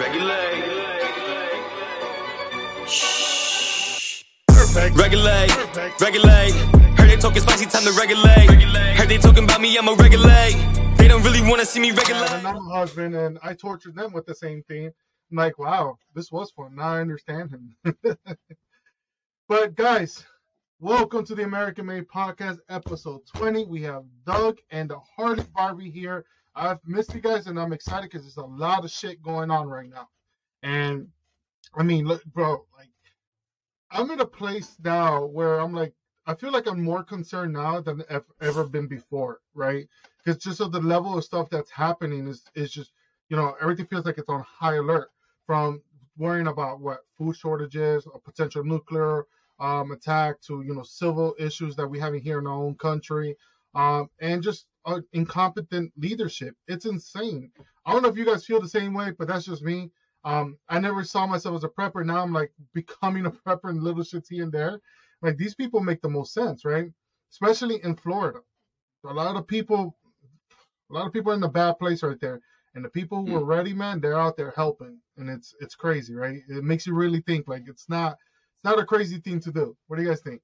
Regulate. Shh. Perfect. Regulate. Perfect. Regulate. Heard they talking spicy, time to regulate. regulate. Heard they talking about me, I'ma regulate. They don't really want to see me regulate. And I'm a husband, and I tortured them with the same thing. I'm like, wow, this was fun. Now I understand him. but guys, welcome to the American Made Podcast, episode 20. We have Doug and the Harley Barbie here. I've missed you guys, and I'm excited because there's a lot of shit going on right now. And I mean, look, bro, like I'm in a place now where I'm like, I feel like I'm more concerned now than I've ever been before, right? Because just of the level of stuff that's happening is is just, you know, everything feels like it's on high alert. From worrying about what food shortages, a potential nuclear um, attack, to you know civil issues that we have here in our own country, um, and just uh, incompetent leadership. It's insane. I don't know if you guys feel the same way, but that's just me. Um, I never saw myself as a prepper. Now I'm like becoming a prepper in little shits here and there. Like these people make the most sense, right? Especially in Florida. A lot of people, a lot of people are in the bad place right there. And the people who are ready, man, they're out there helping, and it's it's crazy, right? It makes you really think. Like it's not it's not a crazy thing to do. What do you guys think?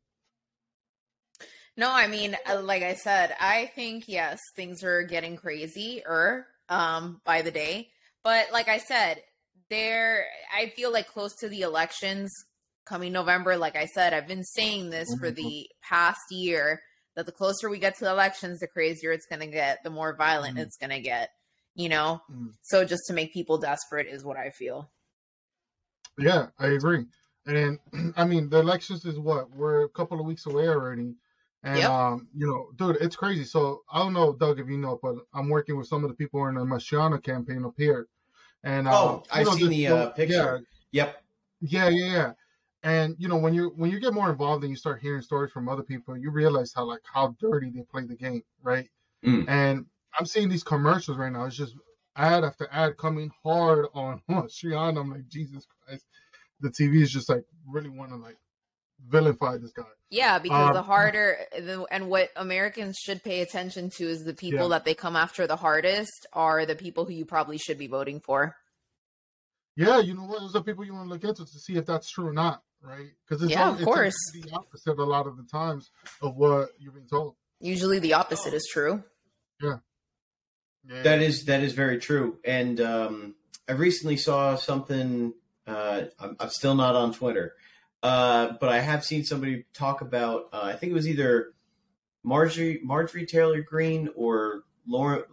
No, I mean, uh, like I said, I think yes, things are getting crazier um, by the day. But like I said, there, I feel like close to the elections coming November. Like I said, I've been saying this for Mm-hmm. the past year that the closer we get to the elections, the crazier it's going to get, the more violent Mhm. it's going to get. You know, Mm. so just to make people desperate is what I feel. Yeah, I agree. And I mean, the elections is what we're a couple of weeks away already, and Yep. um, you know, dude, it's crazy. So I don't know, Doug, if you know, but I'm working with some of the people in the Mastriano campaign up here, and Oh, uh, I've know, seen the uh, picture. Yep. Yeah, yeah, yeah. And you know, when you when you get more involved and you start hearing stories from other people, you realize how like how dirty they play the game, right? Mm. And I'm seeing these commercials right now. It's just ad after ad coming hard on Shiana. I'm like, Jesus Christ. The TV is just like really want to like vilify this guy. Yeah, because Um, the harder the, and what Americans should pay attention to is the people Yeah. that they come after the hardest are the people who you probably should be voting for. Yeah, you know what? Those are people you want to look into to see if that's true or not, right? Because it's Yeah, all, of it's course. the opposite a lot of the times of what you're being told. Usually the opposite is true. Yeah. That is that is very true. And um, I recently saw something. Uh, I'm, I'm still not on Twitter, uh, but I have seen somebody talk about. Uh, I think it was either Marjorie Marjorie Taylor Greene or Lauren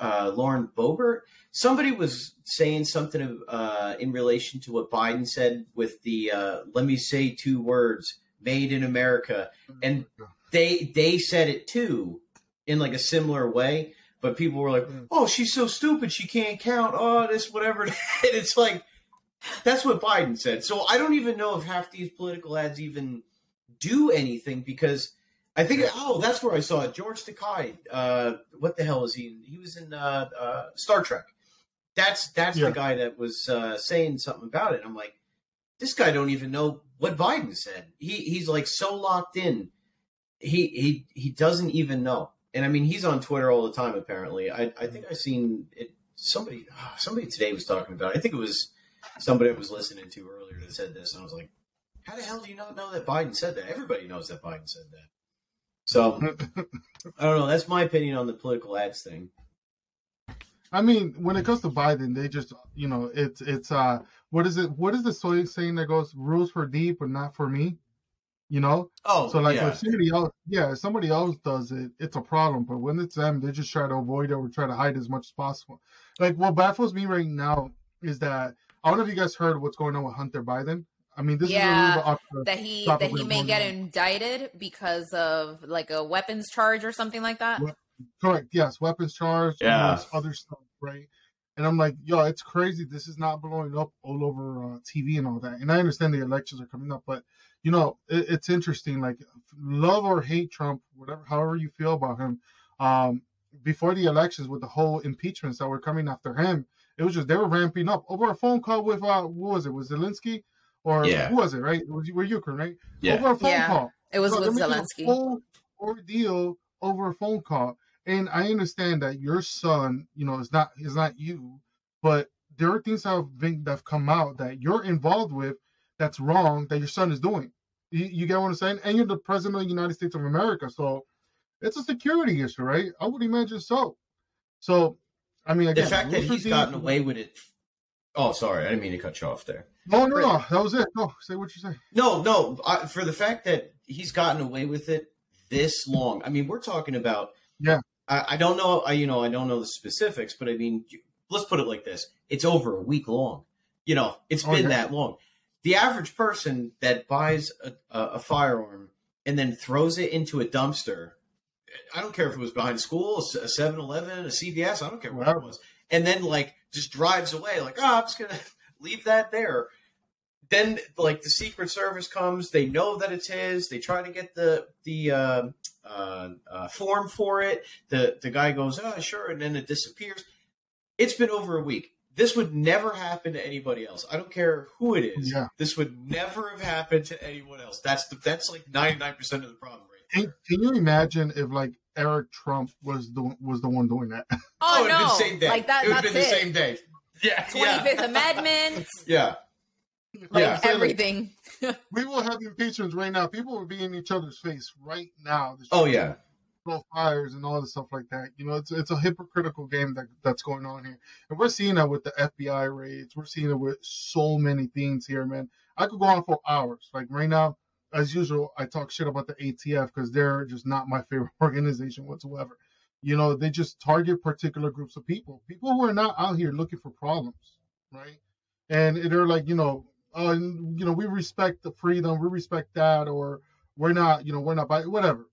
uh, Lauren Boebert. Somebody was saying something uh, in relation to what Biden said with the uh, "Let me say two words: Made in America." And they they said it too in like a similar way but people were like Mm. oh she's so stupid she can't count oh this whatever and it's like that's what biden said so i don't even know if half these political ads even do anything because i think oh that's where i saw it george takei uh what the hell is he in? he was in uh, uh star trek that's that's Yeah. the guy that was uh saying something about it i'm like this guy don't even know what biden said he he's like so locked in he he he doesn't even know. And I mean, he's on Twitter all the time. Apparently, I I think I seen it. Somebody ah, somebody today was talking about. It. I think it was somebody I was listening to earlier that said this, and I was like, "How the hell do you not know that Biden said that? Everybody knows that Biden said that." So I don't know. That's my opinion on the political ads thing. I mean, when it comes to Biden, they just, you know, it's it's uh, what is it? What is the soy saying that goes rules for deep but not for me? You know, Oh, so like yeah. if somebody else, yeah, if somebody else does it, it's a problem. But when it's them, they just try to avoid it or try to hide as much as possible. Like what baffles me right now is that I don't know if you guys heard what's going on with Hunter Biden. I mean, this Yeah, is a little bit off the, That he Top that of he may get more. indicted because of like a weapons charge or something like that. What? Correct. Yes, weapons charge. Yeah. amongst other stuff, right? And I'm like, yo, it's crazy. This is not blowing up all over uh, TV and all that. And I understand the elections are coming up, but you know, it, it's interesting. Like, love or hate Trump, whatever, however you feel about him. Um, before the elections, with the whole impeachments that were coming after him, it was just they were ramping up over a phone call with uh, what was it? Was Zelensky or Yeah. who was it? Right? It was were Ukraine, right? Yeah. Over a phone Yeah. call. It was So with they're a Zelensky. whole ordeal over a phone call. And I understand that your son, you know, is not is not you, but there are things that have been that have come out that you're involved with that's wrong that your son is doing. You, you get what I'm saying? And you're the president of the United States of America, so it's a security issue, right? I would imagine so. So, I mean, again, the fact that he's gotten away with it. Oh, sorry, I didn't mean to cut you off there. No, no, no, that was it. No, say what you say. No, no, I, for the fact that he's gotten away with it this long. I mean, we're talking about. Yeah. I, I don't know. I you know I don't know the specifics, but I mean, let's put it like this: it's over a week long. You know, it's Oh, been yeah. that long. The average person that buys a, a, a firearm and then throws it into a dumpster. I don't care if it was behind school, a 7 Eleven, a CVS, I don't care what Whatever. it was. And then, like, just drives away, like, oh, I'm just going to leave that there then like the secret service comes they know that it's his they try to get the the uh, uh, uh, form for it the the guy goes oh sure and then it disappears it's been over a week this would never happen to anybody else i don't care who it is Yeah. this would never have happened to anyone else that's the, that's like 99% of the problem right Can, can you imagine if like Eric Trump was the was the one doing that? Oh, oh it would've no, the same day like that. it would have That's been the it. same day yeah Twenty fifth yeah Amendment, yeah like Yeah. Everything. we will have impeachments right now. People will be in each other's face right now. Oh yeah throw fires and all this stuff like that. You know, it's it's a hypocritical game that that's going on here, and we're seeing that with the FBI raids. We're seeing it with so many things here, man. I could go on for hours. Like right now, as usual, I talk shit about the ATF because they're just not my favorite organization whatsoever. You know, they just target particular groups of people, people who are not out here looking for problems, right? And they're like, you know, uh, you know, we respect the freedom, we respect that, or we're not, you know, we're not by whatever.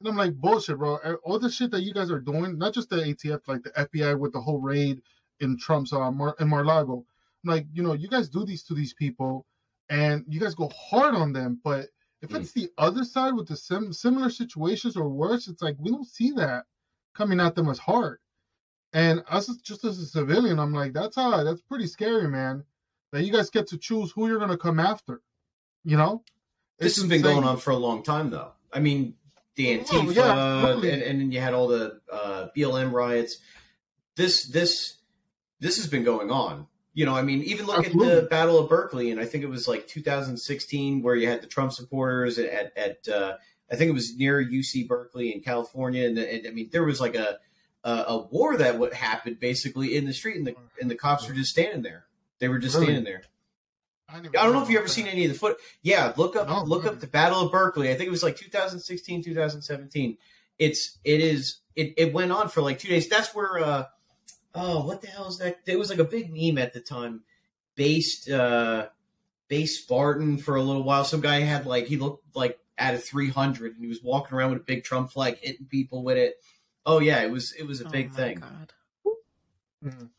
And I'm like, bullshit, bro. All the shit that you guys are doing, not just the ATF, like the FBI with the whole raid in Trump's uh, Mar- in Mar-Lago. I'm like, you know, you guys do these to these people, and you guys go hard on them. But if Mm. it's the other side with the sim- similar situations or worse, it's like we don't see that coming at them as hard. And us, just as a civilian, I'm like, that's how that's pretty scary, man. That you guys get to choose who you're gonna come after. You know, This has been going on for a long time, though. I mean, the Oh, Antifa, yeah, totally. and, and then you had all the uh, BLM riots. This this this has been going on. You know, I mean, even look at the Battle of Berkeley, and I think it was like 2016, where you had the Trump supporters at at uh, I think it was near UC Berkeley in California, and, and I mean, there was like a a, a war that would happened basically in the street, and the and the cops were just standing there. They were just Really? standing there. I, I don't know if you about ever seen any of the foot. Yeah, look up No, look no. up the Battle of Berkeley. I think it was like 2016, 2017. It's it is it, it went on for like two days. That's where uh oh what the hell is that? It was like a big meme at the time. Based uh based Spartan for a little while. Some guy had like he looked like at a 300 and he was walking around with a big Trump flag hitting people with it. Oh yeah, it was it was a big Oh my thing. God. Mhm.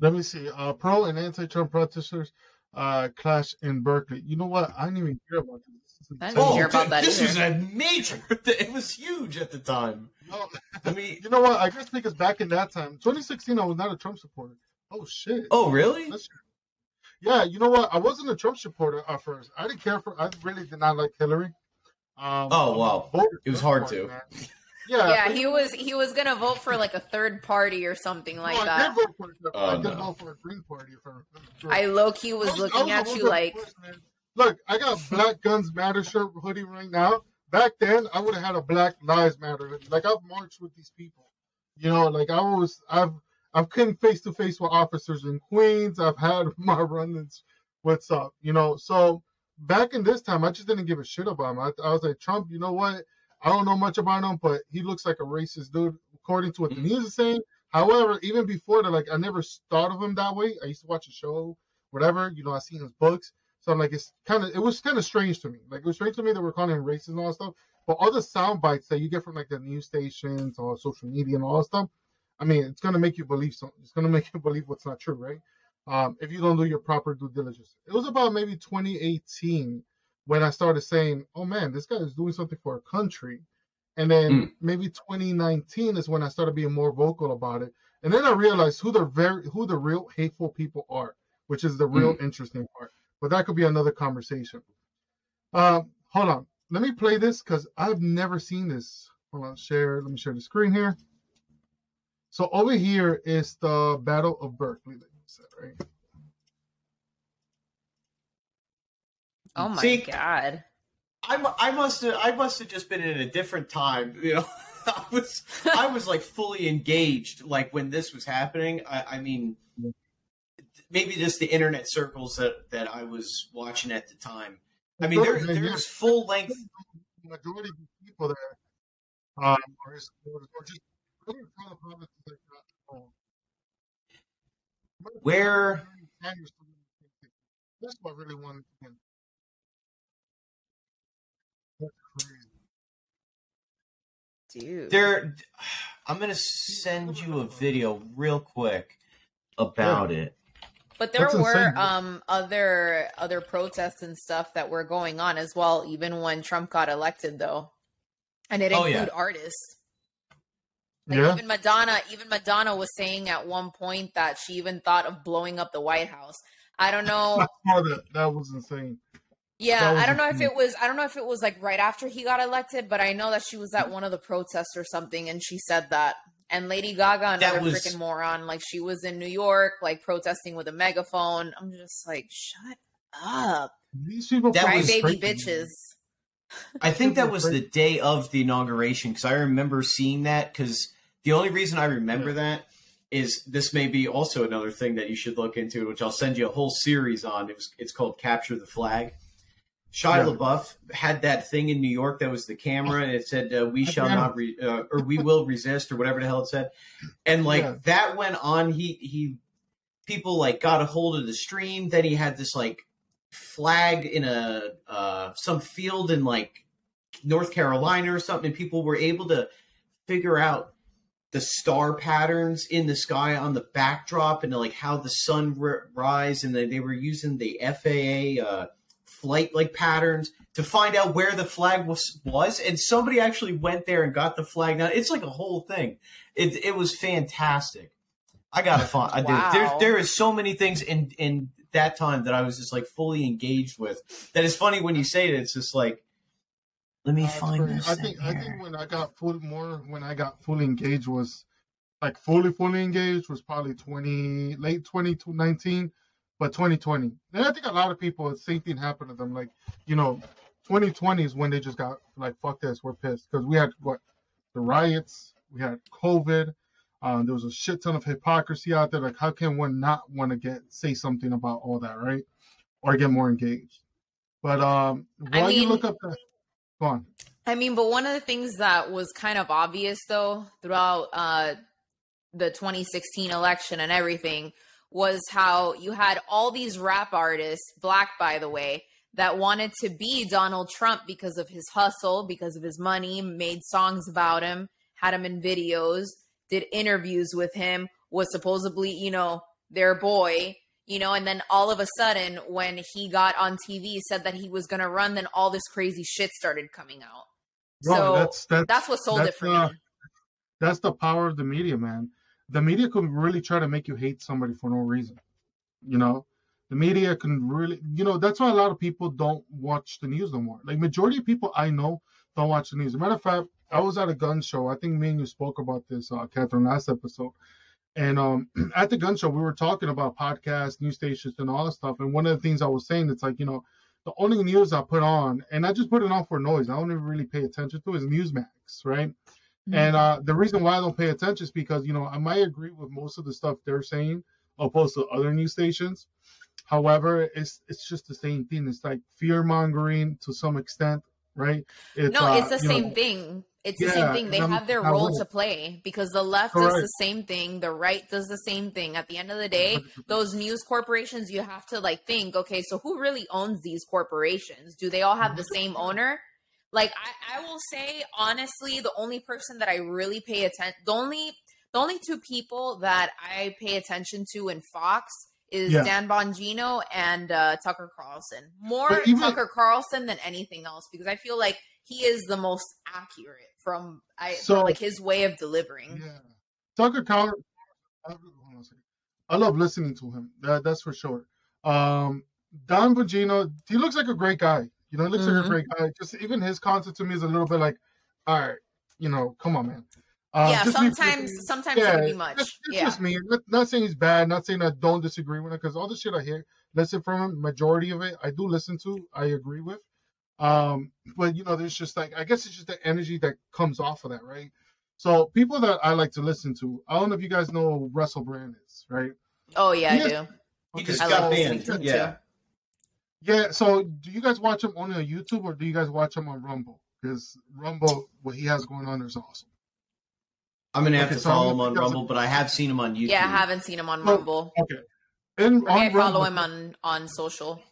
Let me see. Uh, pro and anti-Trump protesters uh, clash in Berkeley. You know what? I didn't even hear about this. This I didn't insane. hear about dude, that this either. was a major. It was huge at the time. No, I mean, you know what? I guess because back in that time, 2016, I was not a Trump supporter. Oh shit. oh really? That's- Yeah, you know what? I wasn't a Trump supporter at first. I didn't care for. I really did not like Hillary. Um, Oh, wow. It was hard to. man. Yeah, Yeah, he was he was gonna vote for like a third party or something like no, I that. did vote for. it. Oh, I did no. vote for a Green Party. If I. I low key was I looking I at was you like, first, man. Look, I got Black Guns Matter shirt hoodie right now. Back then, I would have had a Black Lives Matter hoodie. Like I've marched with these people. You know, like I was, I've, I've come face to face with officers in Queens. I've had my run-ins. What's up? You know, so back in this time, I just didn't give a shit about him. I, I was like, Trump, you know what? I don't know much about him, but he looks like a racist dude, according to what the mm-hmm. news is saying. However, even before that, like I never thought of him that way. I used to watch a show, whatever. You know, I seen his books. So I'm like, it's kind of, it was kind of strange to me. Like it was strange to me that we're calling him racist and all that stuff. But all the sound bites that you get from like the news stations or social media and all that stuff, I mean, it's gonna make you believe something. It's gonna make you believe what's not true, right? Um, if you don't do your proper due diligence. It was about maybe 2018 when I started saying, "Oh man, this guy is doing something for our country," and then Mm. maybe 2019 is when I started being more vocal about it. And then I realized who the very who the real hateful people are, which is the real interesting part but that could be another conversation. Uh, hold on, let me play this because I've never seen this. Hold on, share. Let me share the screen here. So over here is the Battle of Berkeley that you said, right? Oh my See, god! I'm, I must have I must have just been in a different time. You know, I was I was like fully engaged like when this was happening. I, I mean, maybe just the internet circles that that I was watching at the time. I mean, there, there's full length. majority of the people there, um, or, just, or just other kind of provinces like that. Where- That's what I really wanted to win. That's crazy. Dude. There, I'm gonna send you a video real quick about it. But there That's were um other other protests and stuff that were going on as well, even when Trump got elected though. And it Oh, included yeah. artists. Like Yeah. even Madonna, even Madonna was saying at one point that she even thought of blowing up the White House. I don't know. That. That was insane. Yeah, was I don't know if it was I don't know if it was like right after he got elected, but I know that she was at one of the protests or something and she said that. And Lady Gaga, That another was- freaking moron, like she was in New York, like protesting with a megaphone. I'm just like, shut up. These people That Cry baby crazy. bitches. I think that was the day of the inauguration because I remember seeing that. Because the only reason I remember Yeah. that is this may be also another thing that you should look into, which I'll send you a whole series on. It was it's called Capture the Flag. Shia Yeah. LaBeouf had that thing in New York that was the camera, and it said, uh, "We shall not, re- uh, or we will resist," or whatever the hell it said. And like Yeah. that went on. He he, people like got a hold of the stream. Then he had this like flag in a uh, some field in like North Carolina or something, and people were able to figure out the star patterns in the sky on the backdrop and like how the sun r- rise, and they, they were using the FAA uh, flight like patterns to find out where the flag was was, and somebody actually went there and got the flag. Now it's like a whole thing. It it was fantastic. I gotta find. I Wow. did. There there is so many things in in that time that I was just like fully engaged with. That is funny when you say it. It's just like, let me Uh, find this. I thing think I think when I got full more when I got fully engaged was like fully fully engaged was probably twenty late twenty nineteen, but twenty twenty. And I think a lot of people the same thing happened to them. Like you know, twenty twenty is when they just got like fuck this, we're pissed because we had what the riots, we had COVID. Um, there was a shit ton of hypocrisy out there. Like, how can one not want to get say something about all that, right? Or get more engaged? But um, I while you look up the, go on. I mean, but one of the things that was kind of obvious though throughout uh the 2016 election and everything was how you had all these rap artists, black by the way, that wanted to be Donald Trump because of his hustle, because of his money, made songs about him, had him in videos, did interviews with him, was supposedly, you know, their boy, you know, and then all of a sudden when he got on TV said that he was going to run, then all this crazy shit started coming out. No, so that's that's That's what sold it for uh, me. that's the power of the media, man. The media can really try to make you hate somebody for no reason. You know, the media can really, you know, that's why a lot of people don't watch the news no more. Like majority of people I know don't watch the news. As a matter of fact, I was at a gun show. I think me and you spoke about this, uh, Catherine, last episode. And um, at the gun show, we were talking about podcasts, news stations, and all that stuff. And one of the things I was saying, it's like, you know, the only news I put on, and I just put it on for noise. I don't even really pay attention to, is Newsmax, right? And uh, the reason why I don't pay attention is because you know I might agree with most of the stuff they're saying, opposed to other news stations. However, it's it's just the same thing. It's like fear mongering to some extent, right? It's, no, uh, it's the same know, thing. It's the same thing. They I'm- have their I role to play because the left does the same thing, the right does the same thing. At the end of the day, those news corporations, you have to like think, okay, so who really owns these corporations? Do they all have the same owner? Like I, I will say honestly, the only person that I really pay attention, the only the only two people that I pay attention to in Fox is Yeah. Dan Bongino and uh, Tucker Carlson. More even- Tucker Carlson than anything else because I feel like he is the most accurate from I So- like his way of delivering. Yeah, Tucker Carlson. hold on a second. I love listening to him. That, that's for sure. Um, Don Bongino, he looks like a great guy. You know, he looks like Mhm. a great guy. Just even his concept to me is a little bit like, all right, you know, come on, man. Uh, yeah, just me sometimes personally- sometimes it can be much. It's, it's yeah. just me. Not, not saying he's bad. Not saying I don't disagree with him because all the shit I hear, listen from him, majority of it I do listen to. I agree with. Um, but you know, there's just like I guess it's just the energy that comes off of that, right? So people that I like to listen to, I don't know if you guys know who Russell Brand is, right? Oh yeah, Yes. I do. He just I got banned. listening to Yeah. Yeah. So do you guys watch him only on YouTube or do you guys watch him on Rumble? Because Rumble, what he has going on is awesome. I'm gonna have Okay, to so follow him on pick up Rumble, but I have seen him on YouTube. Yeah, I haven't seen him on Well, Rumble. Okay. And I mean, I on follow Rumble- him on on social.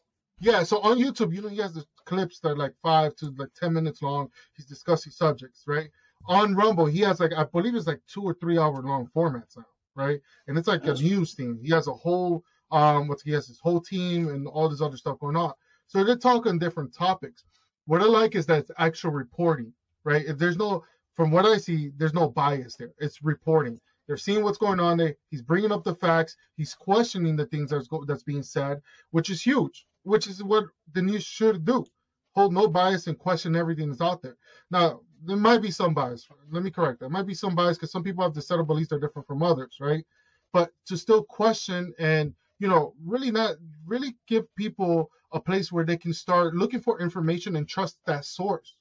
Yeah, so on YouTube, you know, he has the clips that are like five to like ten minutes long. He's discussing subjects, right? On Rumble, he has like I believe it's like two or three hour long formats now, right? And it's like That's- a news thing. He has a whole um, he has his whole team and all this other stuff going on. So they're talking different topics. What I like is that it's actual reporting, right? If there's no, from what I see, there's no bias there. It's reporting. They're seeing what's going on there. He's bringing up the facts. He's questioning the things that's go, that's being said, which is huge. Which is what the news should do. Hold no bias and question everything that's out there. Now there might be some bias. Let me correct that. Might be some bias because some people have the set of beliefs that are different from others, right? But to still question and you know really not really give people a place where they can start looking for information and trust that source,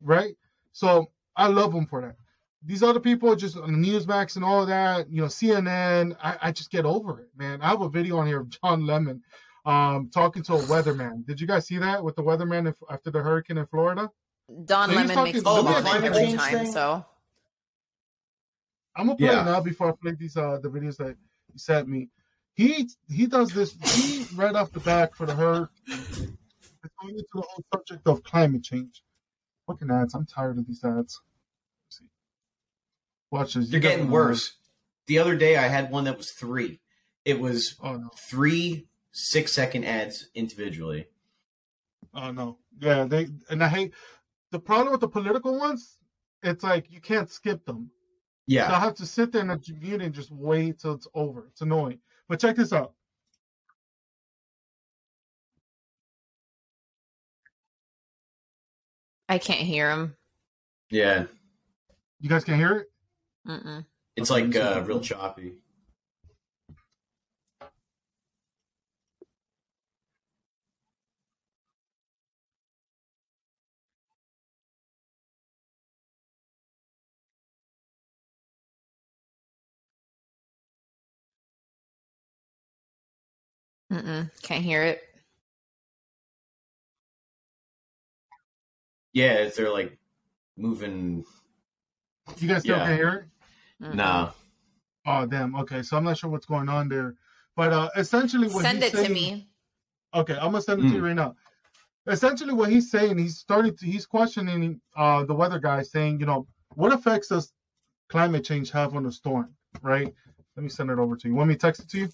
right? So I love them for that these other people just on Newsmax and all that, you know, CNN, I, I just get over it, man. I have a video on here of John Lemon um, talking to a weatherman. Did you guys see that with the weatherman if, after the hurricane in Florida? Don So he's Lemon talking- makes me oh, the vomit climate every time. thing? So I'm gonna play Yeah. it now before I play these uh the videos that you sent me. He he does this he right off the back for the herd. It's going into the whole subject of climate change. Fucking ads. I'm tired of these ads. Watch this. They're getting worse. The other day, I had one that was three. It was Oh no. three six second ads individually. Oh no. Yeah, they and I hate the problem with the political ones. It's like you can't skip them. So I have to sit there in and mute and just wait till it's over. It's annoying. But check this out. I can't hear him. yeah. You guys can hear it? Mm-mm. It's Okay, like let me see. uh, real choppy. Mm-mm. Can't hear it. Yeah, is they're like moving. You guys still Yeah. can hear it? Mm-mm. Nah, Oh damn. Okay, so I'm not sure what's going on there. But uh essentially what Send he's it to saying- me. Okay, I'm gonna send it to you right now. Essentially, what he's saying, he's starting to, he's questioning uh, the weather guy, saying, you know, what effects does climate change have on the storm, right? Let me send it over to you. Want me to text it to you?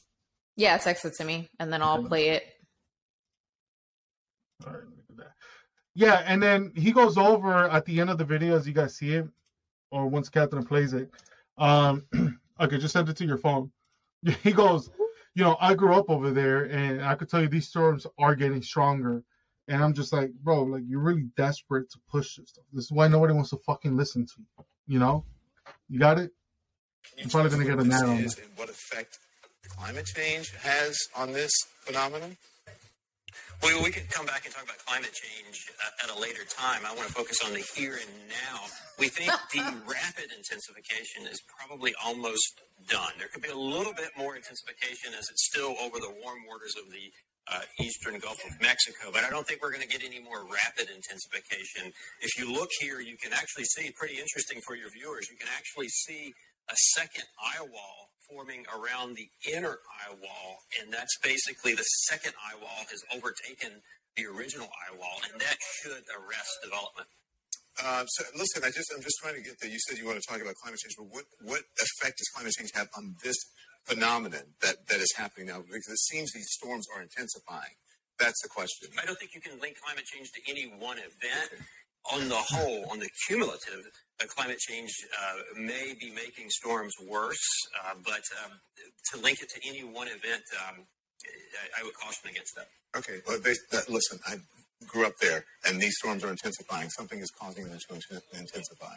Yeah, text it to me, and then I'll play it. All right, let me do that. Yeah, and then he goes over at the end of the video, as you guys see it, or once Catherine plays it. Um, okay, just send it to your phone. He goes, you know, I grew up over there, and I could tell you these storms are getting stronger. And I'm just like, bro, like you're really desperate to push this stuff. This is why nobody wants to fucking listen to you. You know, you got it. You I'm probably gonna get a this mad on is and what effect climate change has on this phenomenon? We, we could come back and talk about climate change uh, at a later time. I want to focus on the here and now. We think the rapid intensification is probably almost done. There could be a little bit more intensification as it's still over the warm waters of the uh, eastern Gulf of Mexico, but I don't think we're going to get any more rapid intensification. If you look here, you can actually see, pretty interesting for your viewers, you can actually see a second eye wall forming around the inner eye wall, and that's basically the second eye wall has overtaken the original eye wall, and that should arrest development. Uh, so listen, I just I'm just trying to get that. You said you want to talk about climate change, but what what effect does climate change have on this phenomenon that that is happening now? Because it seems these storms are intensifying. That's the question. I don't think you can link climate change to any one event. On the whole, on the cumulative, climate change uh, may be making storms worse, uh, but um, to link it to any one event, um, I, I would caution against that. Okay, well, they, that, listen, I grew up there, and these storms are intensifying. Something is causing them to intensify.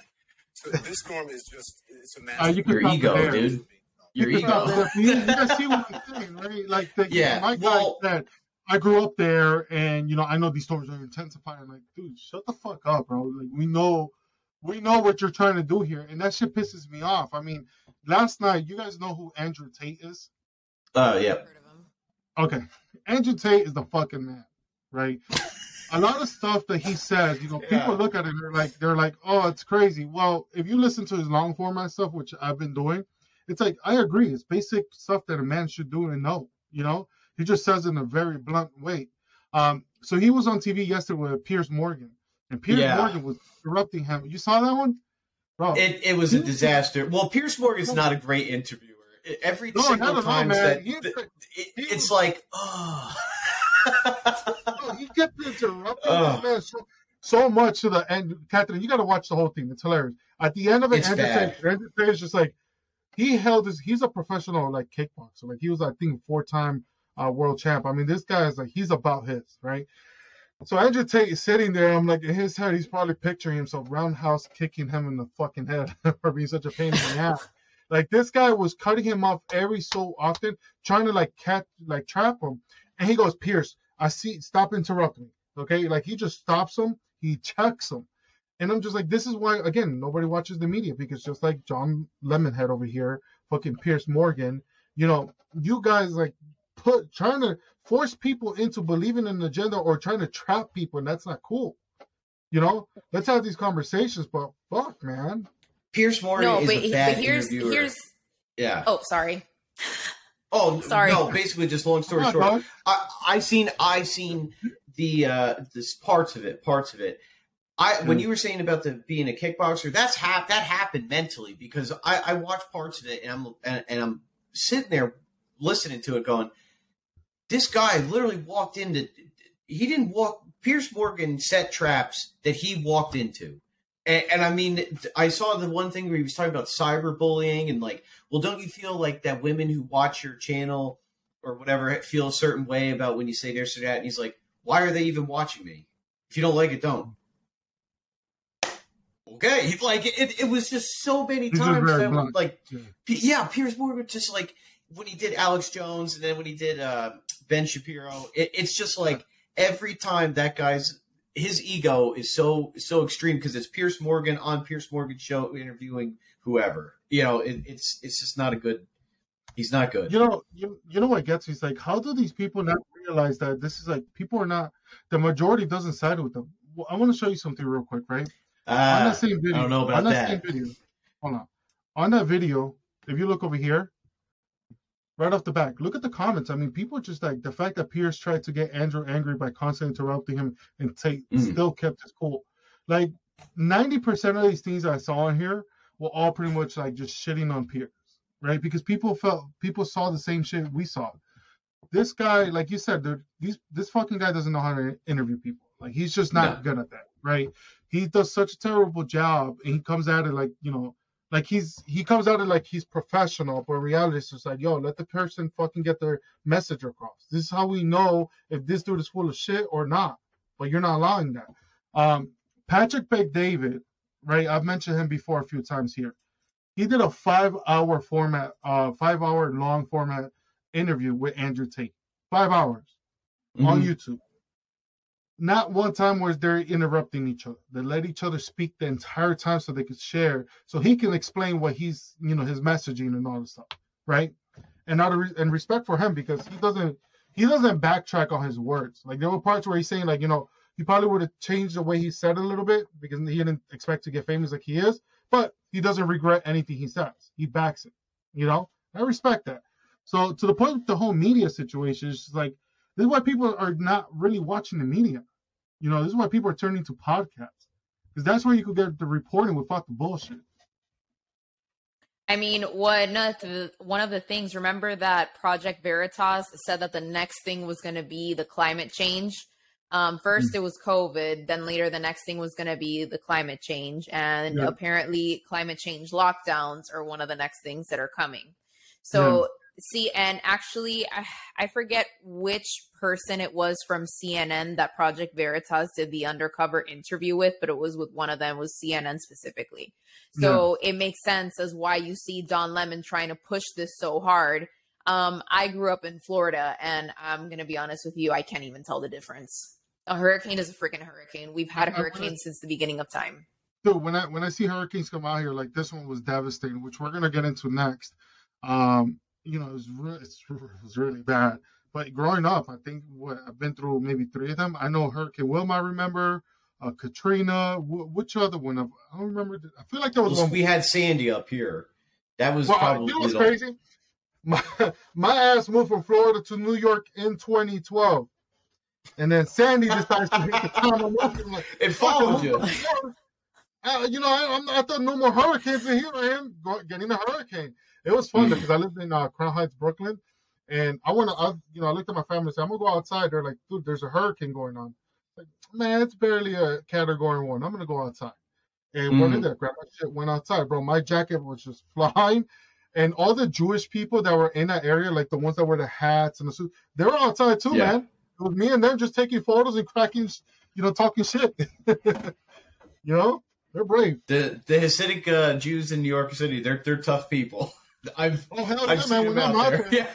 So this storm is just it's a massive. Uh, you Your ego, there. dude. Your You ego. you, you guys see what I'm saying, right? Like, the, Yeah, my guy well- said, I grew up there, and you know, I know these storms are intensifying. I'm like, dude, shut the fuck up, bro. Like, we know, we know what you're trying to do here, and that shit pisses me off. I mean, last night, you guys know who Andrew Tate is? Oh yeah. Heard of him. Okay, Andrew Tate is the fucking man, right? A lot of stuff that he says, you know, people look at it and they're like, they're like, oh, it's crazy. Well, if you listen to his long format stuff, which I've been doing, it's like I agree. It's basic stuff that a man should do and know. You know, he just says it in a very blunt way. Um, so he was on TV yesterday with Piers Morgan, and Piers Yeah. Morgan was interrupting him. You saw that one, bro? It, it was a disaster. Well, Piers Morgan's not a great interviewer. Every no, single not at all, time that He- th- it, he it's like, oh. No, he kept interrupting this man so, so much to the end. Catherine, you got to watch the whole thing. It's hilarious. At the end of it, It's Andrew Andrew is just like he held his. He's a professional like kickboxer. Like he was, I think, four time uh, world champ. I mean, this guy is like he's about his right. So Andrew Tate is sitting there. I'm like in his head, he's probably picturing himself roundhouse kicking him in the fucking head for being such a pain in the ass. Like this guy was cutting him off every so often, trying to like catch, like trap him. And he goes, Piers, I see, stop interrupting me. Okay. Like he just stops him, he checks him. And I'm just like, this is why, again, nobody watches the media because just like John Lemonhead over here, fucking Piers Morgan, you know, you guys like put trying to force people into believing in an agenda or trying to trap people, and that's not cool. You know, let's have these conversations, but fuck, man. Piers Morgan No, is but, a he- bad but here's interviewer. here's. yeah. Oh, sorry. Oh, Sorry. No, basically, just long story Come on, short. I, I seen I seen the uh this parts of it, parts of it. I when Mm. you were saying about the being a kickboxer, that's hap- that happened mentally because I I watched parts of it and I'm and, and I'm sitting there listening to it, going, this guy literally walked into. He didn't walk. Piers Morgan set traps that he walked into. And, and I mean, I saw the one thing where he was talking about cyberbullying and like, well, don't you feel like that women who watch your channel or whatever feel a certain way about when you say this or that? And he's like, why are they even watching me? If you don't like it, don't. Okay, like it, it was just so many times that like, Yeah. P- yeah, Piers Morgan just like when he did Alex Jones and then when he did uh, Ben Shapiro, it, it's just like every time that guy's his ego is so so extreme because it's Piers Morgan on Piers Morgan show interviewing whoever. You know, it, it's it's just not a good. He's not good. You know, you, you know what gets me? It's like, how do these people not realize that this is like people are not the majority doesn't side with them. Well, I want to show you something real quick, right? on Ah, that same video, I don't know about on that, that. same video, hold on. On that video, if you look over here, right off the back, look at the comments. I mean, people just like the fact that Piers tried to get Andrew angry by constantly interrupting him and Tate Mm. still kept his cool. Like ninety percent of these things I saw in here were all pretty much like just shitting on Piers, right? Because people felt people saw the same shit we saw. This guy, like you said, dude, these this fucking guy doesn't know how to interview people. Like he's just not good at that, right? He does such a terrible job, and he comes at it like you know, like he's he comes out it like he's professional, but reality is just like, yo, let the person fucking get their message across. This is how we know if this dude is full of shit or not. But you're not allowing that. Um, Patrick Bet-David, right? I've mentioned him before a few times here. He did a five-hour format, uh, five-hour long format interview with Andrew Tate. Five hours on Mhm. YouTube. Not one time was they're interrupting each other. They let each other speak the entire time so they could share, so he can explain what he's, you know, his messaging and all this stuff, right? And out of re- and respect for him because he doesn't he doesn't backtrack on his words. Like there were parts where he's saying like, you know, he probably would have changed the way he said a little bit because he didn't expect to get famous like he is, but he doesn't regret anything he says. He backs it, you know. I respect that. So to the point the whole media situation, it's just like this is why people are not really watching the media. You know, this is why people are turning to podcasts because that's where you could get the reporting without the bullshit. I mean, one of the one of the things. Remember that Project Veritas said that the next thing was going to be the climate change. Um, first it was COVID, then later the next thing was going to be the climate change, and Yeah. apparently climate change lockdowns are one of the next things that are coming. So see, and actually, I, I forget which person it was from CNN that Project Veritas did the undercover interview with, but it was with one of them, was CNN specifically. So yeah. it makes sense as why you see Don Lemon trying to push this so hard. Um, I grew up in Florida, and I'm gonna be honest with you, I can't even tell the difference. A hurricane is a freaking hurricane. We've had a hurricane since the beginning of time. Dude, when I when I see hurricanes come out here, like this one was devastating, which we're gonna get into next. Um, you know, it was, re- it was really bad. But growing up, I think what I've been through maybe three of them. I know Hurricane Wilma. I remember uh, Katrina. W- which other one? I don't remember. I feel like there was well, one. We had Sandy up here. That was well, probably. You know what's the... crazy? My my ass moved from Florida to New York in 2012, and then Sandy decides to hit the town Like, it followed you. Uh, you know, I, I, thought no more hurricanes, and here I am getting a hurricane. It was fun because I lived in uh, Crown Heights, Brooklyn, and I went. I, you know, I looked at my family and said, "I'm gonna go outside." They're like, "Dude, there's a hurricane going on." Like, man, it's barely a category one. I'm gonna go outside. And mm. what did that? Grab my shit, went outside, bro. My jacket was just flying, and all the Jewish people that were in that area, like the ones that wear the hats and the suits, they were outside too, yeah. man. It was me and them just taking photos and cracking, you know, talking shit. you know, they're brave. The the Hasidic uh, Jews in New York City, they're they're tough people. I've oh hell I've yeah, man! I'm there, yeah.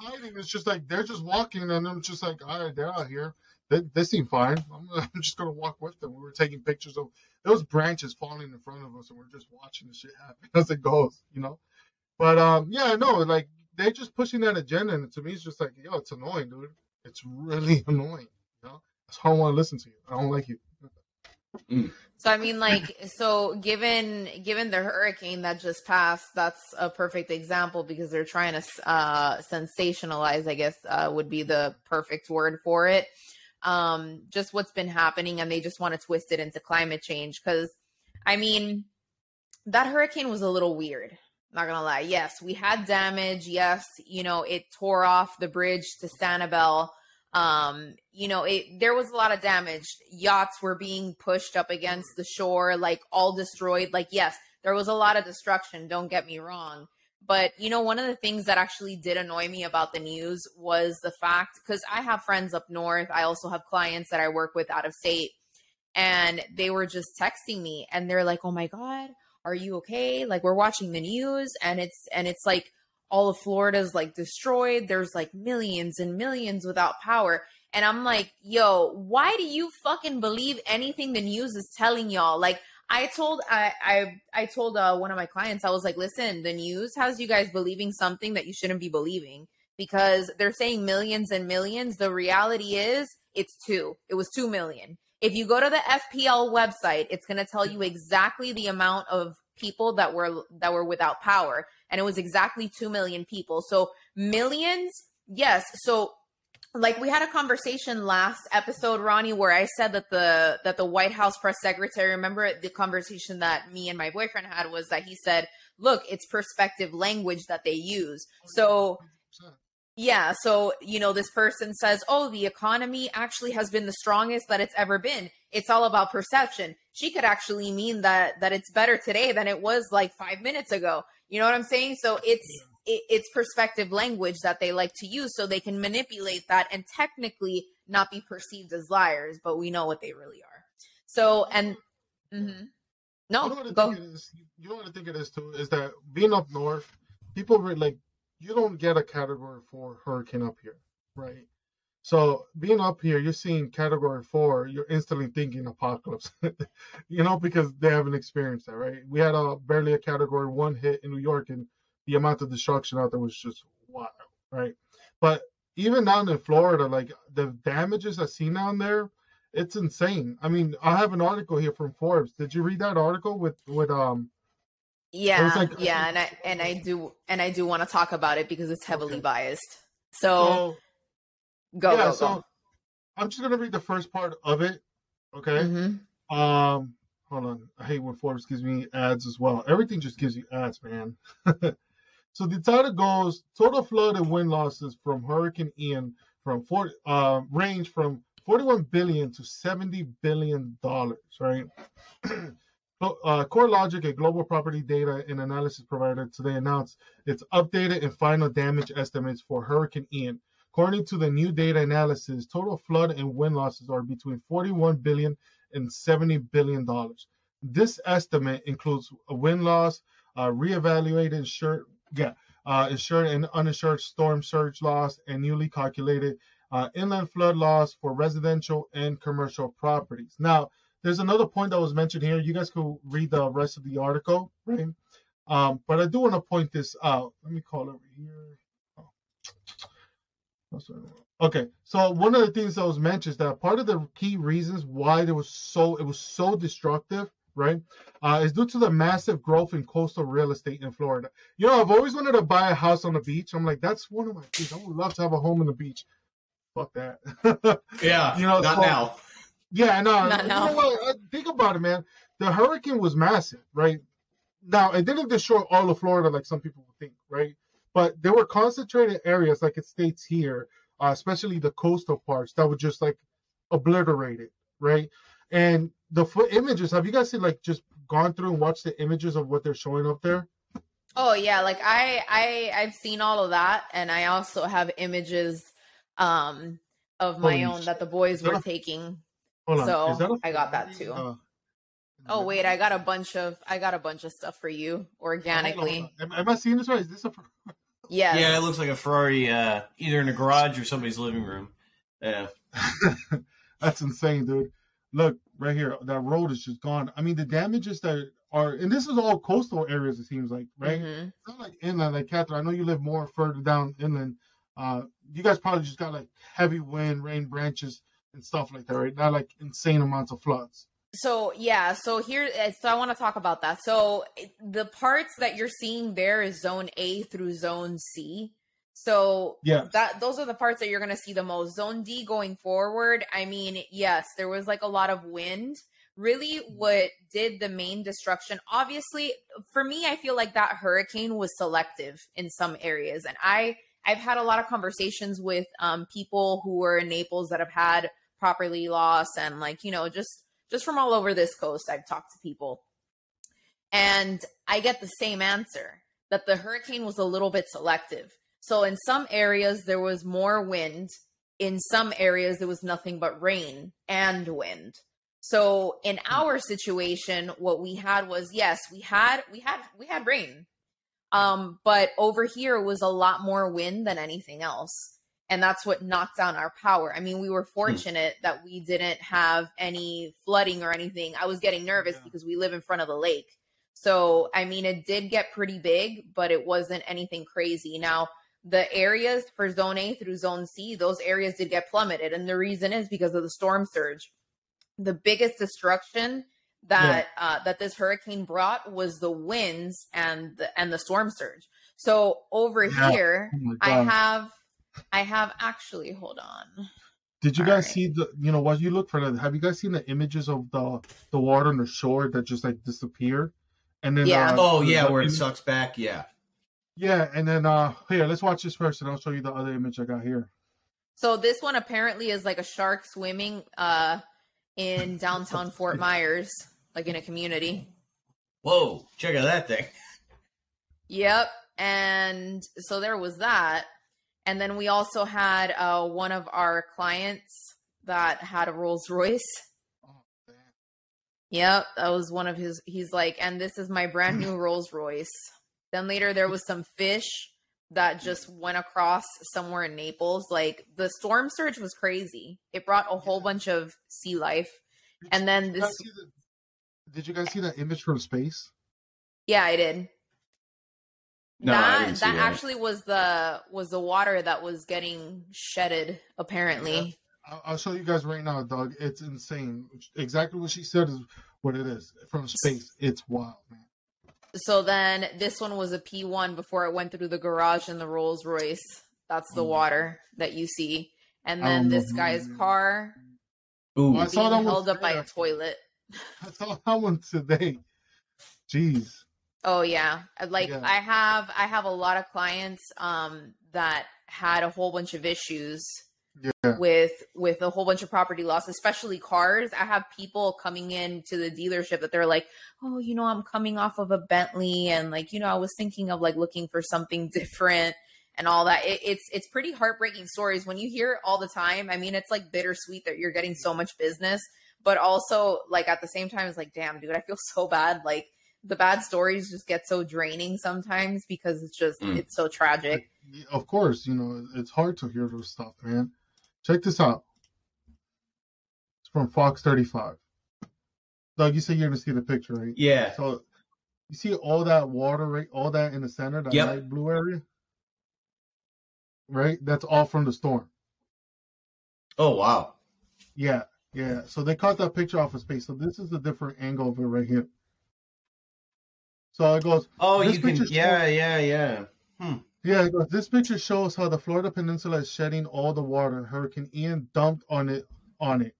hiding, it's just like they're just walking, and I'm just like, all right, they're out here. They, they seem fine. I'm, I'm just gonna walk with them. We were taking pictures of those branches falling in front of us, and we're just watching the shit happen as it goes, you know. But um, yeah, I know, like they're just pushing that agenda, and to me, it's just like, yo, it's annoying, dude. It's really annoying. You know, that's how I want to listen to you. I don't like you. Mm. So I mean, like, so given given the hurricane that just passed, that's a perfect example because they're trying to uh, sensationalize. I guess uh, would be the perfect word for it. Um, just what's been happening, and they just want to twist it into climate change. Because, I mean, that hurricane was a little weird. Not gonna lie. Yes, we had damage. Yes, you know, it tore off the bridge to Sanibel um you know it there was a lot of damage. Yachts were being pushed up against the shore like all destroyed. Like yes there was a lot of destruction don't get me wrong. But you know one of the things that actually did annoy me about the news was the fact because i have friends up north. I also have clients that i work with out of state. And they were just texting me and they're like oh my god are you okay? Like we're watching the news and it's and it's like all of Florida's like destroyed. There's like millions and millions without power. And I'm like, yo, why do you fucking believe anything the news is telling y'all? Like, I told I I I told uh, one of my clients, I was like, listen, the news has you guys believing something that you shouldn't be believing because they're saying millions and millions. The reality is it's two. It was two million. If you go to the FPL website, it's going to tell you exactly the amount of people that were that were without power and it was exactly 2 million people. So millions, yes. So like we had a conversation last episode Ronnie where I said that the that the White House press secretary remember the conversation that me and my boyfriend had was that he said, "Look, it's perspective language that they use." So yeah, so you know this person says, "Oh, the economy actually has been the strongest that it's ever been." It's all about perception. She could actually mean that that it's better today than it was like 5 minutes ago. You know what I'm saying? So it's yeah. it, it's perspective language that they like to use so they can manipulate that and technically not be perceived as liars, but we know what they really are. So and mm-hmm. no, you know what I go. Think is, you know what I think it is too is that being up north, people really like you don't get a category four hurricane up here, right? So being up here, you're seeing category four, you're instantly thinking apocalypse, you know, because they haven't experienced that, right? We had a barely a category one hit in New York, and the amount of destruction out there was just wild, right? But even down in Florida, like the damages I see down there, it's insane. I mean, I have an article here from Forbes. Did you read that article with with um? Yeah, like, yeah, and I and I do and I do want to talk about it because it's heavily okay. biased. so, so Go, yeah, go, so go. I'm just gonna read the first part of it. Okay. Mm-hmm. Um, hold on. I hate when Forbes gives me ads as well. Everything just gives you ads, man. so the title goes: Total flood and wind losses from Hurricane Ian from 40 uh, range from 41 billion to 70 billion dollars. Right. uh, CoreLogic, a global property data and analysis provider, today announced its updated and final damage estimates for Hurricane Ian. According to the new data analysis, total flood and wind losses are between 41 billion and 70 billion dollars. This estimate includes wind loss, uh, reevaluated insured, yeah, uh, insured and uninsured storm surge loss, and newly calculated uh, inland flood loss for residential and commercial properties. Now, there's another point that was mentioned here. You guys can read the rest of the article, right? Um, but I do want to point this out. Let me call over here. Oh. Okay, so one of the things that was mentioned is that part of the key reasons why there was so it was so destructive, right, uh, is due to the massive growth in coastal real estate in Florida. You know, I've always wanted to buy a house on the beach. I'm like, that's one of my things. I would love to have a home on the beach. Fuck that. yeah, you know, not so- now. Yeah, no, Not you now. know what? Think about it, man. The hurricane was massive, right? Now, it didn't destroy all of Florida like some people would think, right? But there were concentrated areas, like it states here, uh, especially the coastal parts, that were just like obliterated, right? And the foot images, have you guys seen like just gone through and watched the images of what they're showing up there? Oh yeah, like I I I've seen all of that, and I also have images um of my Holy own shit. that the boys were taking. Hold. So, Is that got that too. Uh, Oh wait, I got a bunch of I got a bunch of stuff for you hold on, organically. hold on. Am, am I seeing this right? Is this a Yeah. Yeah, it looks like a Ferrari, uh, either in a garage or somebody's living room. Yeah. That's insane, dude. Look right here. That road is just gone. I mean, the damages that are, and this is all coastal areas. It seems like, right? Mhm. It's not like inland. Like Catherine, I know you live more further down inland. Uh, you guys probably just got like heavy wind, rain, branches, and stuff like that, right? Not like insane amounts of floods. So yeah, so here, uh, so I want to talk about that. So the parts that you're seeing there is Zone A through Zone C. So Yeah. that those are the parts that you're going to see the most. Zone D going forward, I mean, yes, there was like a lot of wind. Really, what did the main destruction? Obviously, for me, I feel like that hurricane was selective in some areas, and I I've had a lot of conversations with um, people who were in Naples that have had property loss, and like you know, just just from all over this coast, I've talked to people, and I get the same answer that the hurricane was a little bit selective. So in some areas there was more wind, in some areas there was nothing but rain and wind. So in our situation what we had was yes, we had we had we had rain. Um but over here was a lot more wind than anything else. And that's what knocked down our power. I mean, we were fortunate that we didn't have any flooding or anything. I was getting nervous Yeah. because we live in front of the lake. So, I mean, it did get pretty big, but it wasn't anything crazy. Now, the areas for zone A through zone C, those areas did get plummeted. And the reason is because of the storm surge. The biggest destruction that uh, that this hurricane brought was the winds and the and the storm surge. So over Yeah. here, Oh I have I have actually hold on. Did you All guys right. see the? You know, what you look for that? Have you guys seen the images of the the water on the shore that just like disappeared? And then Yeah. uh, Oh, yeah, the where it sucks back. Yeah. Yeah, and then uh here, let's watch this first, and I'll show you the other image I got here. So this one apparently is like a shark swimming uh in downtown Fort Myers, like in a community. Whoa, check out that thing. Yep. And so there was that. And then we also had uh one of our clients that had a Rolls Royce. Oh, Yep, that was one of his he's like, and this is my brand new Rolls Royce. Then later there was some fish that just went across somewhere in Naples. Like the storm surge was crazy. It brought a whole bunch of sea life. And then Did this the- did you guys see that image from space? Yeah, I did. No, I that didn't see that that. actually was the was the water that was getting shedded apparently. I'll, I'll show you guys right now, Doug. It's insane. Exactly what she said is what it is from space. It's wild, man. So then this one was a P1 before it went through the garage in the Rolls Royce. That's the Mm. water that you see. And then don't know this guy's it is. car Ooh. I saw being that one held up by a toilet. I saw that one today. Jeez. Oh yeah. Like Yeah. I have I have a lot of clients um that had a whole bunch of issues Yeah. with with a whole bunch of property loss, especially cars. I have people coming in to the dealership that they're like, "Oh, you know, I'm coming off of a Bentley, and like, you know, I was thinking of like looking for something different." And all that, it, it's it's pretty heartbreaking stories when you hear it all the time. I mean, it's like bittersweet that you're getting so much business, but also like at the same time, it's like, damn, dude, I feel so bad. Like the bad stories just get so draining sometimes because it's just Mm. it's so tragic. Of course, you know it's hard to hear this stuff, man. Check this out. It's from Fox 35. Doug, you said you're gonna see the picture, right? Yeah. So you see all that water, right? All that in the center, that Yep. light blue area, right? That's all from the storm. Oh wow. Yeah, yeah. So they caught that picture off of space. So this is a different angle of it right here. So it goes, Oh, you can. Yeah, yeah, yeah. yeah, it goes, this picture shows how the Florida Peninsula is shedding all the water Hurricane Ian dumped on it. On it.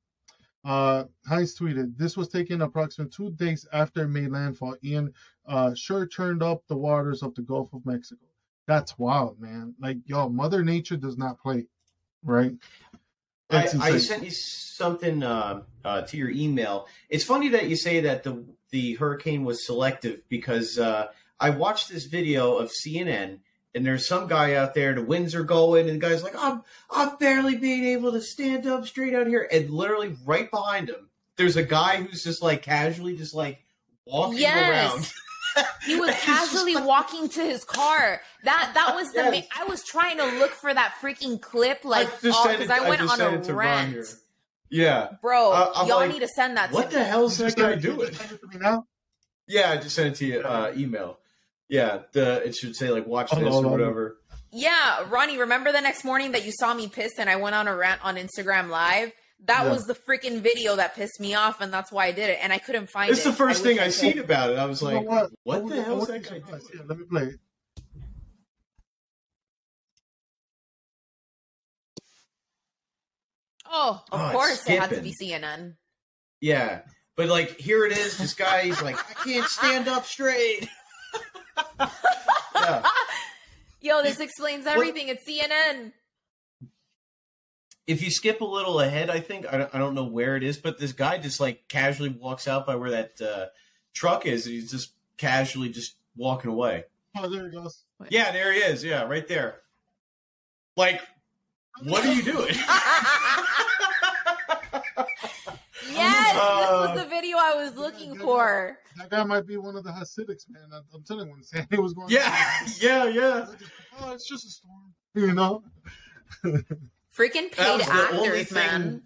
Uh, Heinz tweeted, "This was taken approximately two days after it made landfall. Ian uh, sure turned up the waters of the Gulf of Mexico. That's wild, man. Like, y'all, Mother Nature does not play, right? I, That's I insane. sent you something uh, uh, to your email. It's funny that you say that the the hurricane was selective because uh, I watched this video of CNN and there's some guy out there. The winds are going, and the guy's like, "I'm I'm barely being able to stand up straight out here," and literally right behind him, there's a guy who's just like casually just like walking Yes. around. He was casually like- walking to his car. That that was the. Yes. ma- I was trying to look for that freaking clip, like, I because it- I went just on a it Ron rant, here. Yeah, bro. Uh, y'all like, need to send that. what to the me. hell's that guy doing? just send it to me now? Yeah, I just sent it to you uh, email. Yeah, the it should say like watch Oh, this no, or no, no. whatever. Yeah, Ronnie. Remember the next morning that you saw me pissed and I went on a rant on Instagram Live. That Yeah. was the freaking video that pissed me off, and that's why I did it. And I couldn't find It's it. It's the first I thing I could. seen about it. I was You like, know what? what I the hell is that guy doing? Yeah, let me play it. Oh, of Oh, course it had to be CNN. yeah, but like here it is. This guy, he's like, I can't stand up straight. yeah. Yo, this explains everything. It's CNN. If you skip a little ahead, I think I don't, I don't know where it is, but this guy just like casually walks out by where that uh, truck is, and he's just casually just walking away. Oh, there he goes. Yeah, there he is. Yeah, right there. Like, what are you doing? Yes, this Uh, was the video I was looking for. That guy might be one of the Hasidics, man. I'm- I'm telling you, when Sandy was going, yeah, yeah, yeah. oh, it's just a storm, you know. Freaking paid was the only actors, thing- man.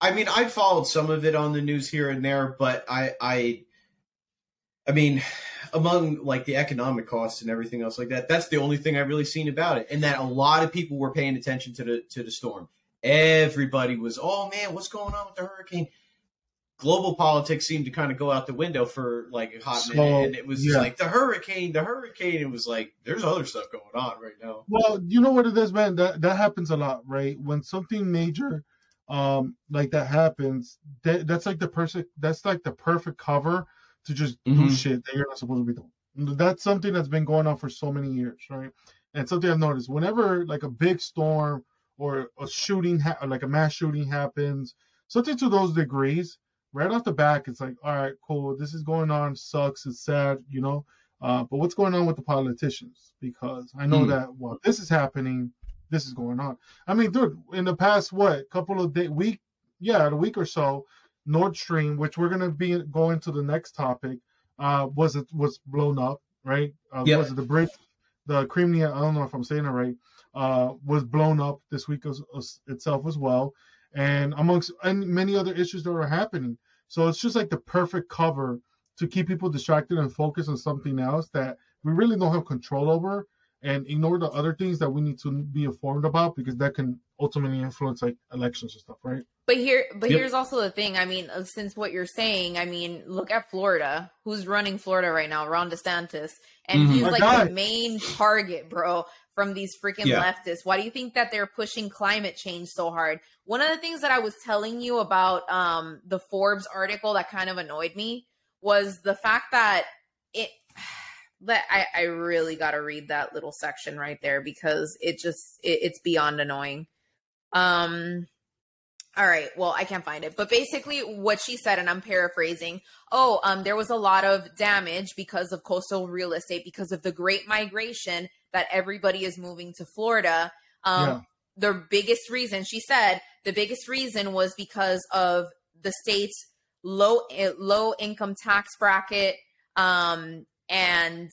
I mean, I followed some of it on the news here and there, but I, I, I mean, among like the economic costs and everything else like that, that's the only thing I really seen about it, and that a lot of people were paying attention to the to the storm. Everybody was, oh man, what's going on with the hurricane? Global politics seemed to kind of go out the window for like a hot So, minute, and it was just yeah. like the hurricane, the hurricane. It was like there's other stuff going on right now. Well, you know what it is, man. That that happens a lot, right? When something major, um, like that happens, that, that's like the perfect. That's like the perfect cover to just do Mhm. shit that you're not supposed to be doing. That's something that's been going on for so many years, right? And something I've noticed whenever like a big storm or a shooting, ha- like a mass shooting happens, something to those degrees, right off the back, it's like, all right, cool, this is going on, sucks, it's sad, you know. Uh, but what's going on with the politicians? Because I know Hmm. that while this is happening, this is going on. I mean, dude, in the past what couple of day week, yeah, a week or so, Nord Stream, which we're gonna be going to the next topic, uh, was it was blown up, right? Uh, Yep. Was it the bridge, the Crimea? I don't know if I'm saying it right. Uh, was blown up this week as, as itself as well, and amongst and many other issues that are happening. So it's just like the perfect cover to keep people distracted and focused on something else that we really don't have control over and ignore the other things that we need to be informed about because that can ultimately influence like elections and stuff, right? But here, but Yep. here's also the thing. I mean, uh, since what you're saying, I mean, look at Florida. Who's running Florida right now? Ron DeSantis, and Mhm. he's Our like guy. the main target, bro, from these freaking Yeah. leftists. Why do you think that they're pushing climate change so hard? One of the things that I was telling you about um, the Forbes article that kind of annoyed me was the fact that it. But I, I really got to read that little section right there because it just it, it's beyond annoying. Um, all right. Well, I can't find it, but basically, what she said, and I'm paraphrasing. Oh, um, there was a lot of damage because of coastal real estate because of the Great Migration that everybody is moving to Florida. Um, Yeah. the biggest reason she said the biggest reason was because of the state's low eh, low income tax bracket um and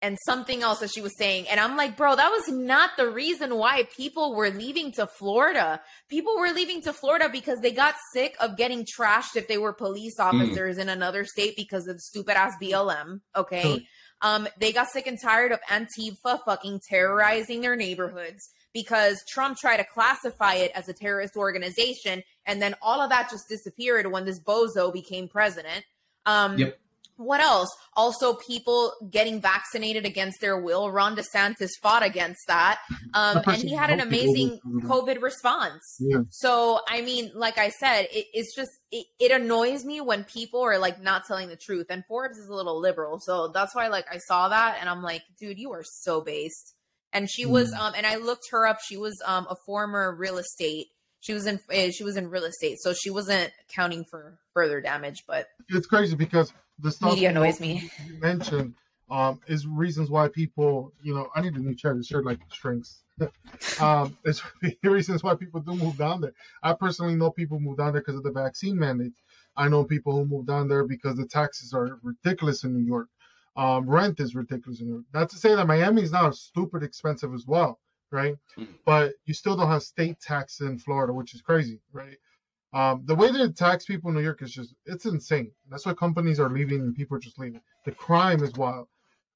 and something else that she was saying and i'm like bro that was not the reason why people were leaving to florida people were leaving to florida because they got sick of getting trashed if they were police officers in another state because of stupid ass blm okay. Um they got sick and tired of antifa fucking terrorizing their neighborhoods because Trump tried to classify it as a terrorist organization, and then all of that just disappeared when this bozo became president. Um, Yep. What else? Also, people getting vaccinated against their will. Ron DeSantis fought against that, um, and he had an amazing COVID response. Yeah. So, I mean, like I said, it, it's just it, it annoys me when people are like not telling the truth. And Forbes is a little liberal, so that's why like I saw that and I'm like, dude, you are so based. And she was Mm. um and I looked her up. She was um a former real estate. She was in eh, she was in real estate, so she wasn't accounting for further damage. But It's crazy because the stuff Media annoys me. you mentioned um, is reasons why people, you know, I need a new chair. This shirt like shrinks. um, it's reasons why people do move down there. I personally know people move down there because of the vaccine mandate. I know people who move down there because the taxes are ridiculous in New York. Um, rent is ridiculous in New York. Not to say that Miami is not stupid expensive as well, right? Mhm. But you still don't have state tax in Florida, which is crazy, right? Um, the way they tax people in New York is just it's insane. That's why companies are leaving and people are just leaving. The crime is wild.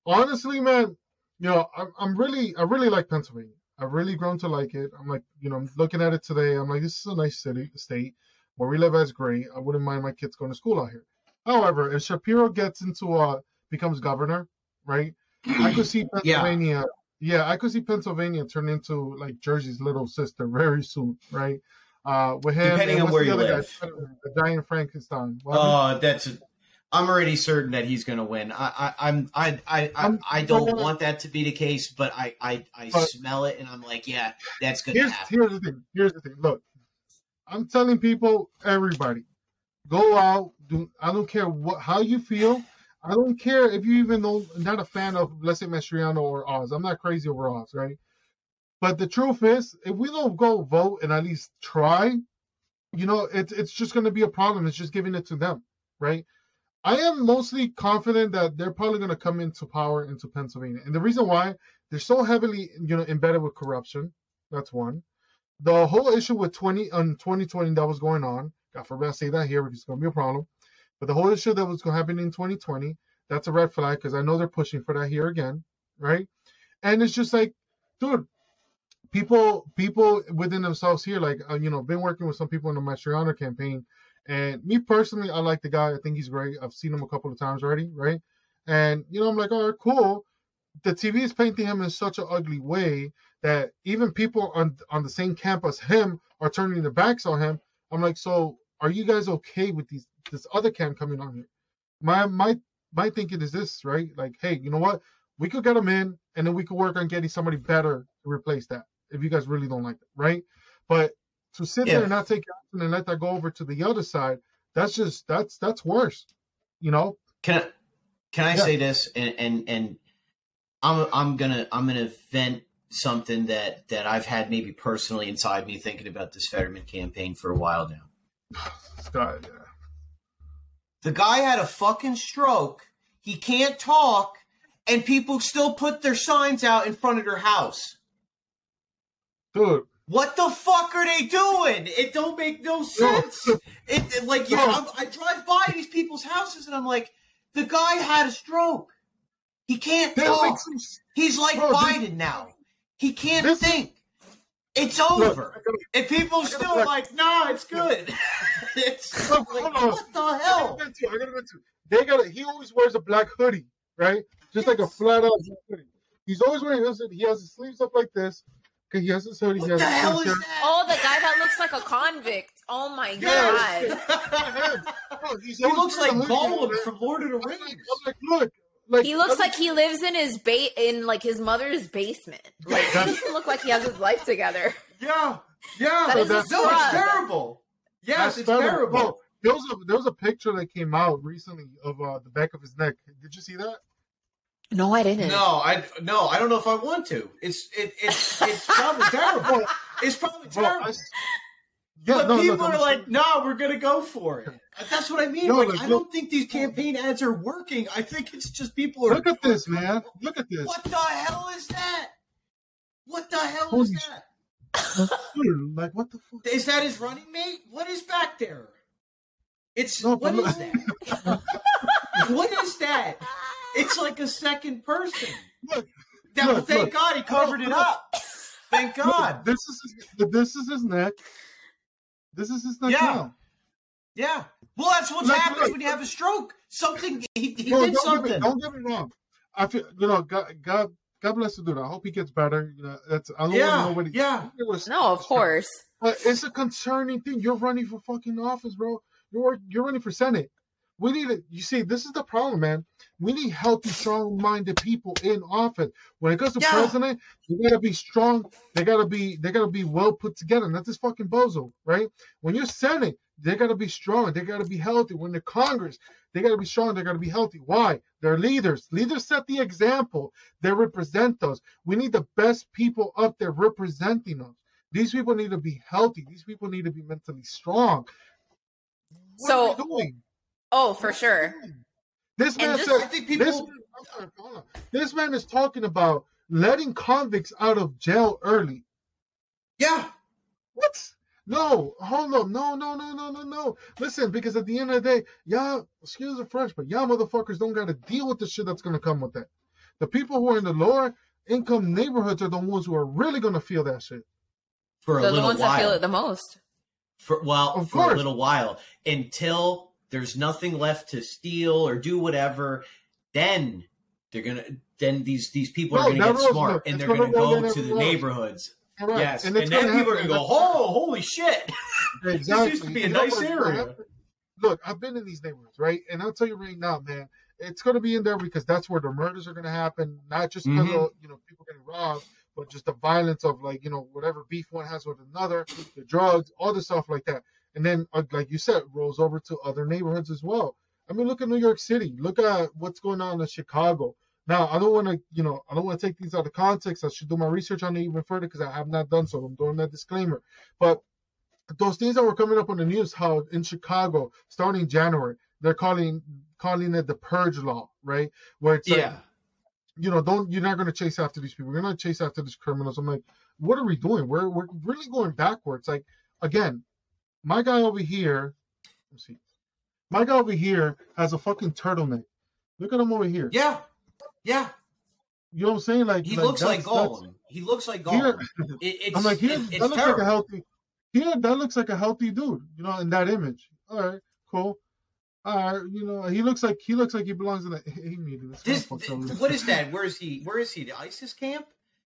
Honestly, man, you know, I'm, I'm really I really like Pennsylvania. I've really grown to like it. I'm like, you know, I'm looking at it today. I'm like, this is a nice city, state where we live as great. I wouldn't mind my kids going to school out here. However, if Shapiro gets into uh becomes governor, right? I could see Pennsylvania. Yeah. I could see Pennsylvania turn into like Jersey's little sister very soon, right? Uh, with him, Depending on where the you other live. guy? the giant Frankenstein. What? Oh, that's. I'm already certain that he's going to win. I, I, I'm, I, I, I, I'm- I don't I'm- want that to be the case, but I, I, I But- smell it, and I'm like, yeah, that's going to here's happen. here's the thing. Here's the thing. Look, I'm telling people, everybody, go out. Do I don't care what how you feel. I don't care if you even know not a fan of let's say Mastriano or Oz. I'm not crazy over Oz, right? But the truth is, if we don't go vote and at least try, you know, it's it's just going to be a problem. It's just giving it to them, right? I am mostly confident that they're probably going to come into power into Pennsylvania, and the reason why they're so heavily, you know, embedded with corruption. That's one. The whole issue with 20 um, on 2020 that was going on. God forbid I say that here because it's going to be a problem. But the whole issue that was going to happen in 2020, that's a red flag because I know they're pushing for that here again, right? And it's just like, dude, people people within themselves here, like uh, you know, been working with some people in the Mastriano campaign, and me personally, I like the guy. I think he's great. I've seen him a couple of times already, right? And you know, I'm like, all right, cool. The TV is painting him in such an ugly way that even people on on the same camp as him are turning their backs on him. I'm like, so are you guys okay with these this other camp coming on here? My my my thinking is this, right? Like, hey, you know what? We could get him in, and then we could work on getting somebody better to replace that. If you guys really don't like it, right? But to sit Yeah. there and not take action and let that go over to the other side, that's just that's that's worse. You know? Can I, can I Yeah. say this? And, and, and I'm, I'm gonna, I'm gonna vent something that, that I've had maybe personally inside me thinking about this Fetterman campaign for a while now. Yeah. The guy had a fucking stroke. He can't talk, and people still put their signs out in front of their house. Dude, What the fuck are they doing? It don't make no sense. It, it- like you know, I'm, I drive by these people's houses and I'm like, the guy had a stroke. He can't talk. He's like Bro, this- Biden now. He can't This- think. It's Look, over. And people still look. like, nah, it's good. it's Look, like, on. what the I hell? gotta I gotta admit they got to He always wears a black hoodie, right? Just like a flat out hoodie. He's always wearing his. He has his sleeves up like this. Cause he has his hoodie. What he has the his hell is that? oh, the guy that looks like a convict. Oh my Yes. god. He looks like a Gollum from Lord of the I'm like, Rings. I'm like, look, like He looks like he lives in his ba- in like his mother's basement. Like he doesn't look like he has his life together. Yeah. Yeah, That is no, a it's terrible. Yes, That's it's federal. terrible. There was a there was a picture that came out recently of uh, the back of his neck. Did you see that? No, I didn't. No, I no, I don't know if I want to. It's it, it's it's probably terrible. It's probably Bro, I terrible. s- yeah, but no, people look, are like, "No, we're gonna go for it." That's what I mean. No, like, I don't think these campaign ads are working. I think it's just people are. look at this, man. Look at this. What the hell is that? What the hell Holy is that? Like what the fuck? Is that his running mate? What is back there? It's No, what but that? what is that? It's like a second person. Look, That, Look, thank look. God he covered it up. Thank God. This is his, this is his neck. This is his neck Yeah. now. Yeah. Well, that's what Look, happens look. when you have a stroke. Something he, he Bro, did don't something. Get me, don't get me wrong. I feel you know God God God bless the dude. I hope he gets better. You know that's I don't Yeah, want to know what he, yeah. it was- No, of course. But it's a concerning thing. You're running for fucking office, bro. You're you're running for senate. We need it. You see, this is the problem, man. We need healthy, strong-minded people in office. When it comes to Yeah. president, they gotta be strong. They gotta be they gotta be well put together. Not this fucking bozo, right? When you're senate, they gotta be strong. They gotta be healthy. When they're Congress, they gotta be strong. They gotta be healthy. Why? They're leaders. Leaders set the example. They represent us. We need the best people up there representing us. These people need to be healthy. These people need to be mentally strong. What So- are we doing? Oh, for sure. This man just- said. I think This, people. I'm hold on. this man is talking about letting convicts out of jail early. Yeah. What? No, hold on. No, no, no, no, no, no. Listen, because at the end of the day, y'all, excuse the French, but y'all motherfuckers don't got to deal with the shit that's going to come with that. The people who are in the lower income neighborhoods are the ones who are really going to feel that shit. For a They're the little ones while. that feel it the most. for well Of for a little while until there's nothing left to steal or do whatever then they're gonna then these these people No, are gonna get smart and they're gonna roll go to the road. neighborhoods yes and, it's then gonna people are gonna go oh holy shit Exactly. used to be a nice area. Look, I've been in these neighborhoods, right? And I'll tell you right now, man, it's gonna be in there because that's where the murders are gonna happen, not just because Mhm. of you know people getting robbed, but just the violence of like you know whatever beef one has with another, the drugs, all the stuff like that. And then, uh, like you said, rolls over to other neighborhoods as well. I mean, look at New York City. Look at what's going on in Chicago. Now, I don't want to, you know, I don't want to take these out of context. I should do my research on it even further because I have not done so. I'm doing that disclaimer. But those things that were coming up on the news, how in Chicago, starting January, they're calling calling it the purge law, right? Where it's like, yeah you know, don't you're not going to chase after these people. You're not chase after these criminals. I'm like, what are we doing? We're we're really going backwards. Like again, my guy over here, let's see, my guy over here has a fucking turtleneck. Look at him over here. yeah yeah You know what I'm saying? Like he looks like Gollum he looks like Gollum it, I'm like, here, it- that looks like a healthy. Here, that looks like a healthy dude. You know, in that image. All right, cool. All right, you know, he looks like he looks like he belongs in a meeting. This This, what is that? Where is he? Where is he? The ISIS camp?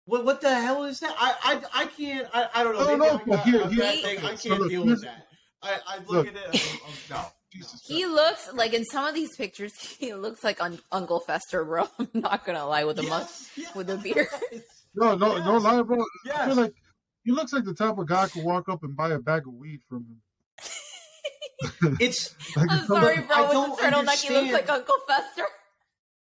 What what the hell is that? I I, I can't. I, I don't know. I don't know, I got here- a here- I can't look, deal with that. I, I look, look. at it. I'm, I'm, no. Jesus He Christ. looks like in some of these pictures, he looks like un- Uncle Fester, bro. I'm not gonna lie with a must Yes, yes. with a beard. No, no, no lie, bro. I feel like he looks like the type of guy who could walk up and buy a bag of weed from him. It's Like, I'm sorry, bro. I With don't the turtleneck, he looks like Uncle Fester.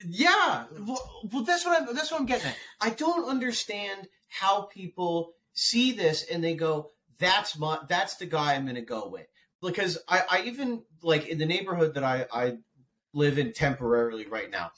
Yeah. Well, well, that's what I'm. That's what I'm getting at. I don't understand how people see this and they go, "That's my. That's the guy I'm going to go with." Because I, I even like in the neighborhood that I, I live in temporarily right now.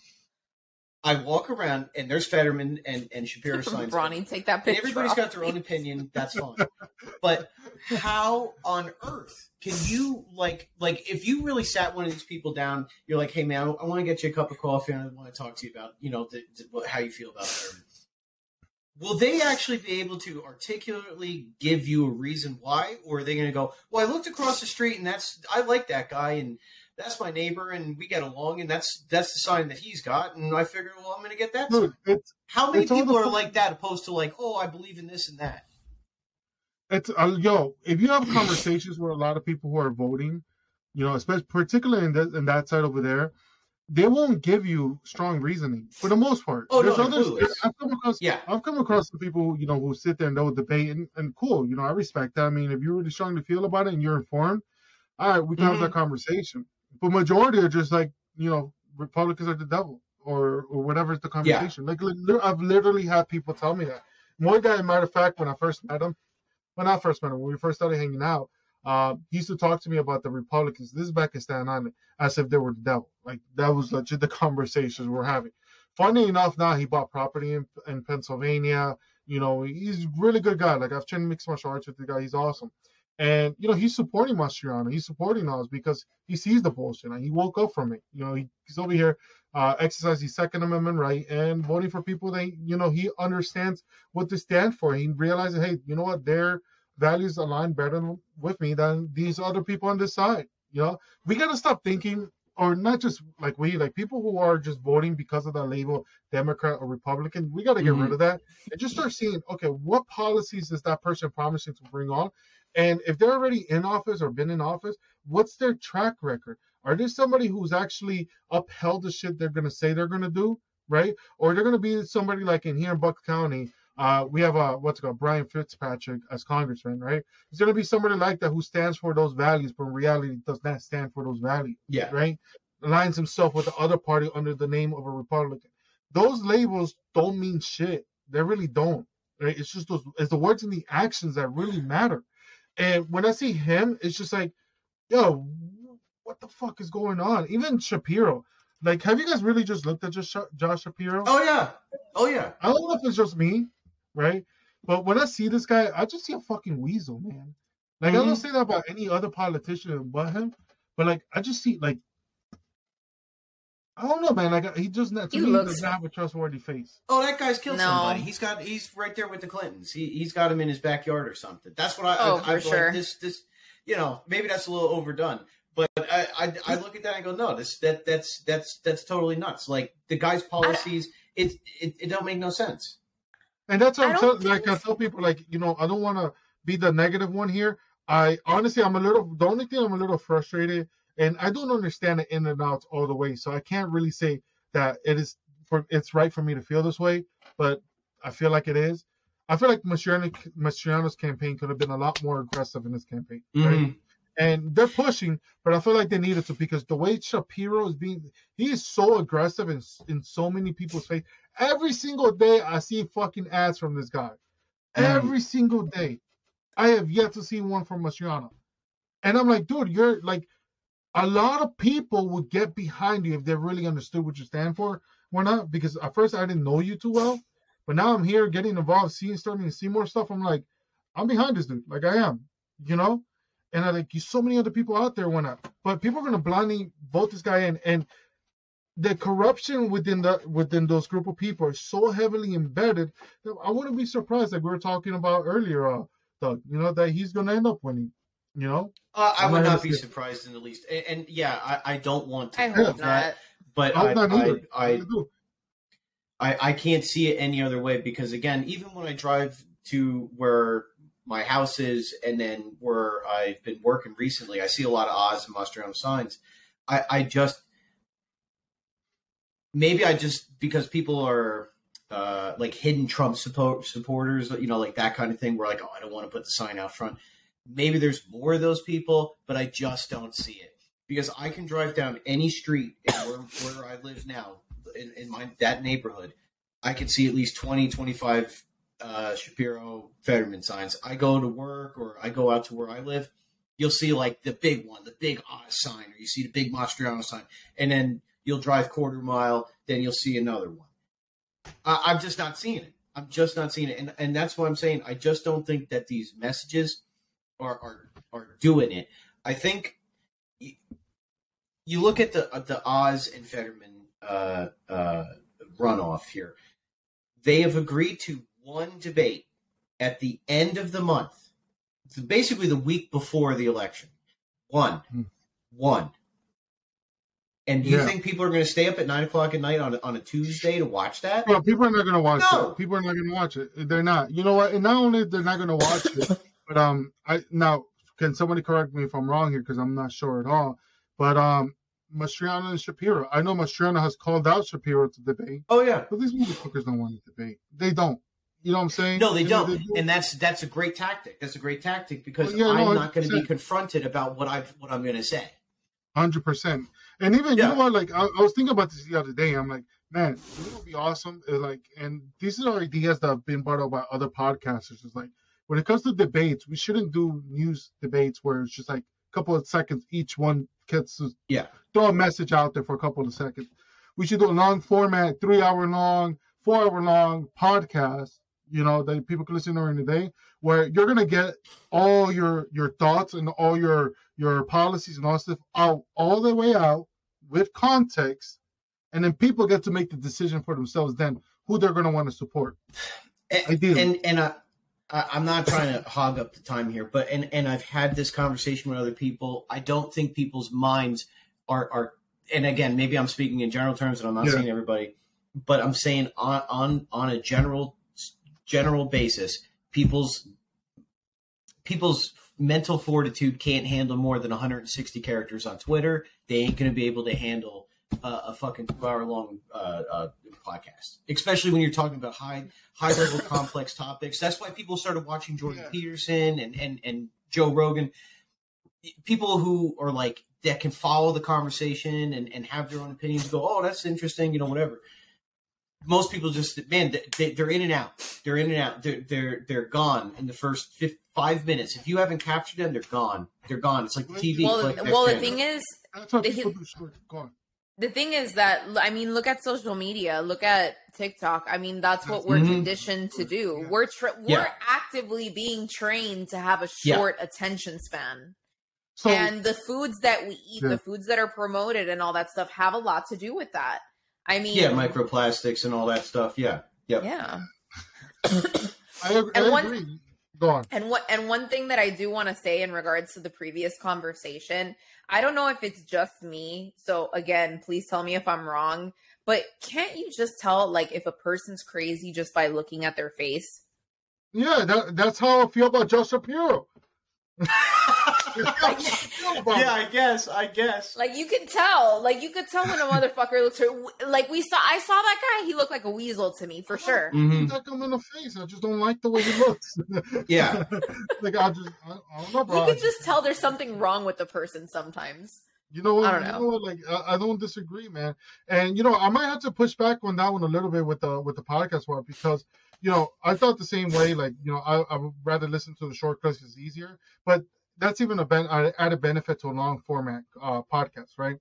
I walk around and there's Fetterman and, and Shapiro signs. Bronny, take that And picture. everybody's off, got their own opinion. That's fine. but how on earth can you like like if you really sat one of these people down? You're like, hey man, I want to get you a cup of coffee and I want to talk to you about you know the, the, what- how you feel about Thurman. Will they actually be able to articulately give you a reason why, or are they going to go? Well, I looked across the street and that's I like that guy and that's my neighbor and we get along and that's that's the sign that he's got and I figure well I'm going to get that. sign. It's How many people are like that opposed to like, oh, I believe in this and that? it's uh, yo. If you have conversations with a lot of people who are voting, you know, especially particularly in that in that side over there, they won't give you strong reasoning for the most part. Oh, no, There's they're others. I've come across. Yeah. I've come across the people you know who sit there and they'll debate and, and cool. You know, I respect that. I mean, if you really strongly feel about it and you're informed, all right, we can have Mhm. that conversation. But majority are just like you know, Republicans are the devil or or whatever's the conversation. Like, li- li- I've literally had people tell me that. One guy, matter of fact, when I first met him, when I first met him, when we first started hanging out, uh, he used to talk to me about the Republicans. This is back in Staten Island, as if they were the devil. Like that was legit the conversations we're having. Funny enough, now he bought property in, in Pennsylvania. You know, he's a really good guy. Like I've trained mixed martial arts with the guy. He's awesome. And you know, he's supporting Mastriano. He's supporting us because he sees the bullshit and he woke up from it. You know, he, he's over here uh, exercising his Second Amendment right and voting for people that you know he understands what they stand for. He realizes, hey, you know what, their values align better with me than these other people on this side. You know, we gotta stop thinking, or not just like we, like people who are just voting because of that label, Democrat or Republican. We gotta get rid of that and just start seeing, okay, what policies is that person promising to bring on? And if they're already in office or been in office, what's their track record? Are they somebody who's actually upheld the shit they're gonna say they're gonna do, right? Or they're gonna be somebody like in here in Bucks County, uh, we have a what's it called Brian Fitzpatrick as congressman, right? It's gonna be somebody like that who stands for those values, but in reality does not stand for those values, Yeah. right? Aligns himself with the other party under the name of a Republican. Those labels don't mean shit. They really don't. Right? It's just those it's the words and the actions that really matter. And when I see him, it's just like, yo, what the fuck is going on? Even Shapiro. Like, have you guys really just looked at just Josh Shapiro? Oh yeah. Oh yeah. I don't know if it's just me, right? But when I see this guy, I just see a fucking weasel, man. Like I Mm-hmm. don't say that about any other politician but him, but like I just see like I don't know, man. Like he just not to He me looks- does not have a trustworthy face. Oh, that guy's killed No. somebody. He's got he's right there with the Clintons. He he's got him in his backyard or something. That's what I Oh, I, for I, sure. Like this this you know maybe that's a little overdone. But I, I I look at that and go no this that that's that's that's totally nuts. Like the guy's policies it it, it don't make no sense. And that's what I I'm don't telling. Like I think- tell people, like you know, I don't want to be the negative one here. I honestly, I'm a little. The only thing I'm a little frustrated, and I don't understand the in and outs all the way, so I can't really say that it is for. It's right for me to feel this way, but I feel like it is. I feel like Mastriano, Mastriano's campaign could have been a lot more aggressive in this campaign, right? Mm-hmm. and they're pushing, but I feel like they needed to because the way Shapiro is being, he is so aggressive in in so many people's face. Every single day, I see fucking ads from this guy. Mm-hmm. Every single day, I have yet to see one from Mastriano, and I'm like, dude, you're like, a lot of people would get behind you if they really understood what you stand for. Or not because at first I didn't know you too well, but now I'm here getting involved, seeing starting to see more stuff. I'm like, I'm behind this dude, like I am, you know and I like you so many other people out there want to, but people are gonna blindly vote this guy in, and the corruption within the within those group of people are so heavily embedded that I wouldn't be surprised, like we were talking about earlier, uh, Doug, you know, that he's gonna end up winning, you know. Uh, I I'm would not not be gonna surprised in the least. And, and yeah, I, I don't want to I hope that, not. but I'm I, not I. I, I. I, I can't see it any other way because again, even when I drive to where my house is and then where I've been working recently, I see a lot of Oz and Mastriano signs. I, I just maybe I just because people are uh, like hidden Trump support, supporters, you know, like that kind of thing. Where like, oh, I don't want to put the sign out front. Maybe there's more of those people, but I just don't see it because I can drive down any street where, where I live now in, in my that neighborhood. I can see at least 20, 25 uh, Shapiro Fetterman signs. I go to work or I go out to where I live. You'll see like the big one, the big Oz sign, or you see the big Mastriano sign, and then you'll drive quarter mile, then you'll see another one. I, I'm just not seeing it. I'm just not seeing it, and and that's what I'm saying. I just don't think that these messages are are are doing it. I think y- you look at the uh, the Oz and Fetterman uh, uh, runoff here. They have agreed to one debate at the end of the month, basically the week before the election. One, Hmm. one. And do you Yeah. think people are going to stay up at nine o'clock at night on a, on a Tuesday to watch that? Well, people are not gonna watch No. it. People are not gonna watch it. They're not. You know what? And not only they're not gonna watch it, but um, I now can somebody correct me if I'm wrong here because I'm not sure at all. But um, Mastriano and Shapiro. I know Mastriano has called out Shapiro to debate, Oh yeah. but these motherfuckers don't want to debate. They don't. You know what I'm saying? No, they You know, don't, and that's that's a great tactic. That's a great tactic because Well, yeah, I'm not going to be confronted about what I what I'm going to say. Hundred percent. And even Yeah. you know what? Like I, I was thinking about this the other day. I'm like, man, it would be awesome. Uh, Like, and these are ideas that have been brought up by other podcasters. It's like when it comes to debates, we shouldn't do news debates where it's just like a couple of seconds each one gets to Yeah. throw a message out there for a couple of seconds. We should do a long format, three hour long, four hour long podcast. You know that people can listen during the day, where you're gonna get all your your thoughts and all your your policies and all stuff out all the way out with context, and then people get to make the decision for themselves then who they're gonna want to support. And Ideally. and, and I, I, I'm not trying to hog up the time here, but and and I've had this conversation with other people. I don't think people's minds are are. And again, maybe I'm speaking in general terms, and I'm not Yeah. saying everybody, but I'm saying on on on a general general basis, people's people's mental fortitude can't handle more than 160 characters on Twitter. They ain't going to be able to handle uh, a fucking two hour long uh, uh, podcast, especially when you're talking about high high level complex topics. That's why people started watching Jordan Yeah. Peterson and, and and Joe Rogan. People who are like that can follow the conversation and, and have their own opinions. Go, oh, that's interesting, you know, whatever. Most people just man, they, they're in and out. They're in and out. They're they're they're gone in the first fif- five minutes. If you haven't captured them, they're gone. They're gone. It's like the TV. Well, click, the, well, the thing is, That's how The- people do short. The thing is that I mean, look at social media, look at TikTok. I mean, that's what we're Mhm. conditioned to do. Yeah. We're tra- Yeah. we're actively being trained to have a Yeah. short attention span. So and the foods that we eat, Yeah. the foods that are promoted, and all that stuff have a lot to do with that. I mean, yeah, microplastics and all that stuff. Yeah, yep. yeah. I, ag- I and one- agree. Go on. And what and one thing that I do want to say in regards to the previous conversation, I don't know if it's just me. So again, please tell me if I'm wrong, but can't you just tell like if a person's crazy just by looking at their face? Yeah, that, that's how I feel about Joe Shapiro. That's how I feel about yeah. I guess. I guess. Like you can tell, like you could tell when a motherfucker looks like we saw. I saw that guy. He looked like a weasel to me for sure. Mhm. Look him in the face. I just don't like the way he looks. Yeah. like I just, I, I don't know, bro. You can just tell there's something wrong with the person sometimes. You know what? I don't You know. know what? Like I, I don't disagree, man. And you know, I might have to push back on that one a little bit with the with the podcast one because you know I thought the same way. Like you know, I, I would rather listen to the short clips; it's easier. But that's even a ben- a added benefit to a long format uh, podcast, right?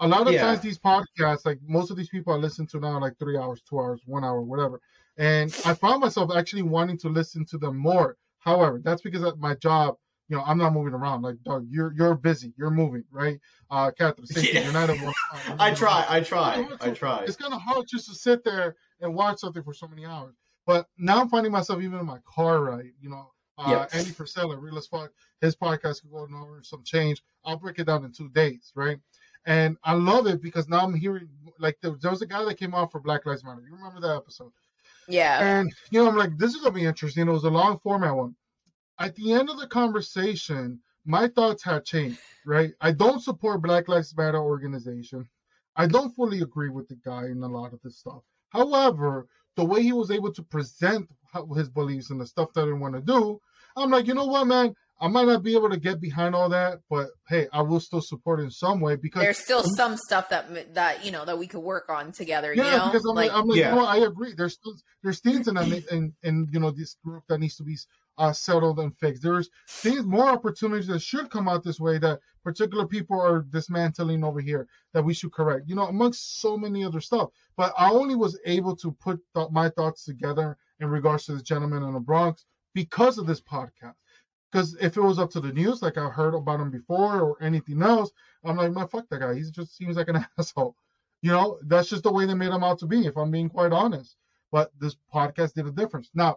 A lot of Yeah. times these podcasts, like most of these people I listen to now, are like three hours, two hours, one hour, whatever. And I found myself actually wanting to listen to them more. However, that's because at my job, you know, I'm not moving around. Like, dog, you're you're busy, you're moving, right? Uh, Catherine. Yeah. You're not at work. Uh, I try. I try. I try. It's kind of hard just to sit there and watch something for so many hours. But now I'm finding myself even in my car right? You know, uh, Yep. Andy Frisella, Real as Fuck, his podcast can go over some change. I'll break it down in two days, right? And I love it because now I'm hearing like there, there was a guy that came out for Black Lives Matter. You remember that episode? Yeah. And you know, I'm like, this is gonna be interesting. It was a long format one. At the end of the conversation, my thoughts had changed. Right? I don't support Black Lives Matter organization. I don't fully agree with the guy in a lot of this stuff. However, the way he was able to present how- his beliefs and the stuff that I want to do, I'm like, you know what, man? I might not be able to get behind all that, but hey, I will still support in some way because There's still some stuff that that you know that we could work on together. yeah, you know, because I'm like, like I'm like, Yeah. you know, I agree. There's still, there's things in, that- in in you know this group that needs to be uh, settled and fixed. There's things, more opportunities that should come out this way that particular people are dismantling over here that we should correct. You know, amongst so many other stuff. But I only was able to put th- my thoughts together in regards to the gentleman in the Bronx because of this podcast. Because if it was up to the news, like I heard about him before or anything else, I'm like, man, fuck that guy. He just seems like an asshole. You know, that's just the way they made him out to be, if I'm being quite honest. But this podcast did a difference. Now,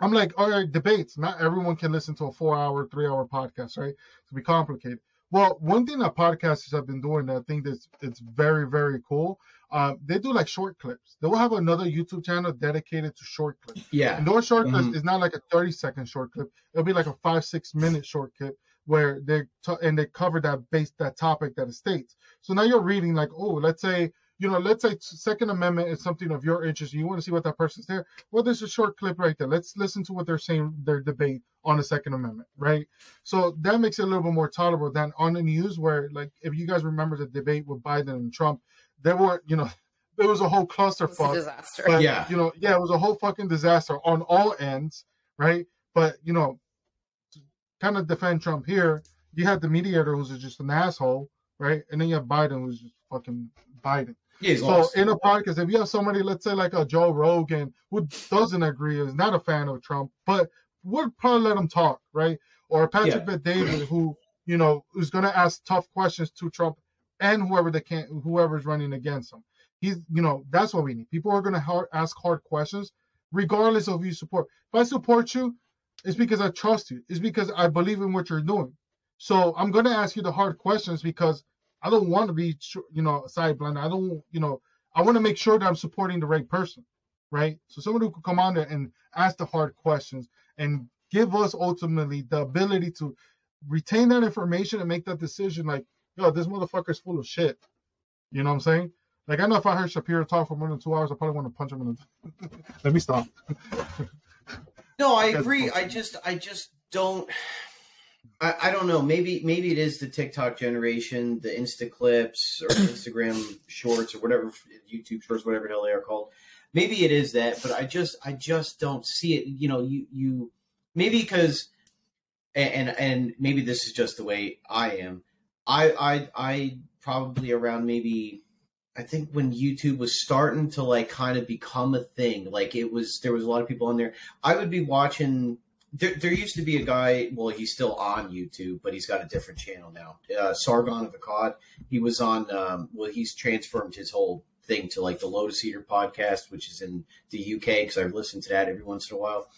I'm like, all right, debates. Not everyone can listen to a four hour, three hour podcast, right? To be complicated. Well, one thing that podcasters have been doing that I think that's it's very very cool. Uh, they do like short clips. They will have another YouTube channel dedicated to short clips. Yeah. And those short clips Mhm. is not like a 30 second short clip. It'll be like a five, six minute short clip where they t- and they cover that base that topic that it states. So now you're reading like, oh, let's say, you know, let's say Second Amendment is something of your interest. You want to see what that person's there. Well, there's a short clip right there. Let's listen to what they're saying, their debate on the Second Amendment, right? So that makes it a little bit more tolerable than on the news where, like, if you guys remember the debate with Biden and Trump, there were, you know, there was a whole cluster It's a disaster. but Yeah. you know, yeah, it was a whole fucking disaster on all ends, right? But you know, to kind of defend Trump here, you had the mediator who's just an asshole, right? And then you have Biden who's just fucking Biden. Yeah, So lost. in a podcast, if you have somebody, let's say like a Joe Rogan, who doesn't agree, is not a fan of Trump, but would probably let him talk, right? Or Patrick Yeah. David, who you know is going to ask tough questions to Trump and whoever they can, whoever's running against him. He's, you know, that's what we need. People are going to ask hard questions, regardless of who you support. If I support you, it's because I trust you. It's because I believe in what you're doing. So I'm going to ask you the hard questions because I don't want to be, you know, sideblind. I don't, you know, I want to make sure that I'm supporting the right person, right? So someone who could come on there and ask the hard questions and give us ultimately the ability to retain that information and make that decision. Like, yo, this motherfucker's full of shit. You know what I'm saying? Like, I know if I heard Shapiro talk for more than two hours, I probably want to punch him in the. Let me stop. No, I agree. I just I just don't I, I don't know. Maybe maybe it is the TikTok generation, the Insta clips or Instagram shorts or whatever YouTube shorts, whatever the hell they are called. Maybe it is that, but I just I just don't see it. You know, you you maybe because and and maybe this is just the way I am. I I I probably around maybe I think when YouTube was starting to like kind of become a thing, like it was there was a lot of people on there. I would be watching. There, there used to be a guy. Well, he's still on YouTube, but he's got a different channel now. Uh, Sargon of Akkad. He was on. Um, well, he's transformed his whole thing to like the Lotus Eater podcast, which is in the UK because I've listened to that every once in a while.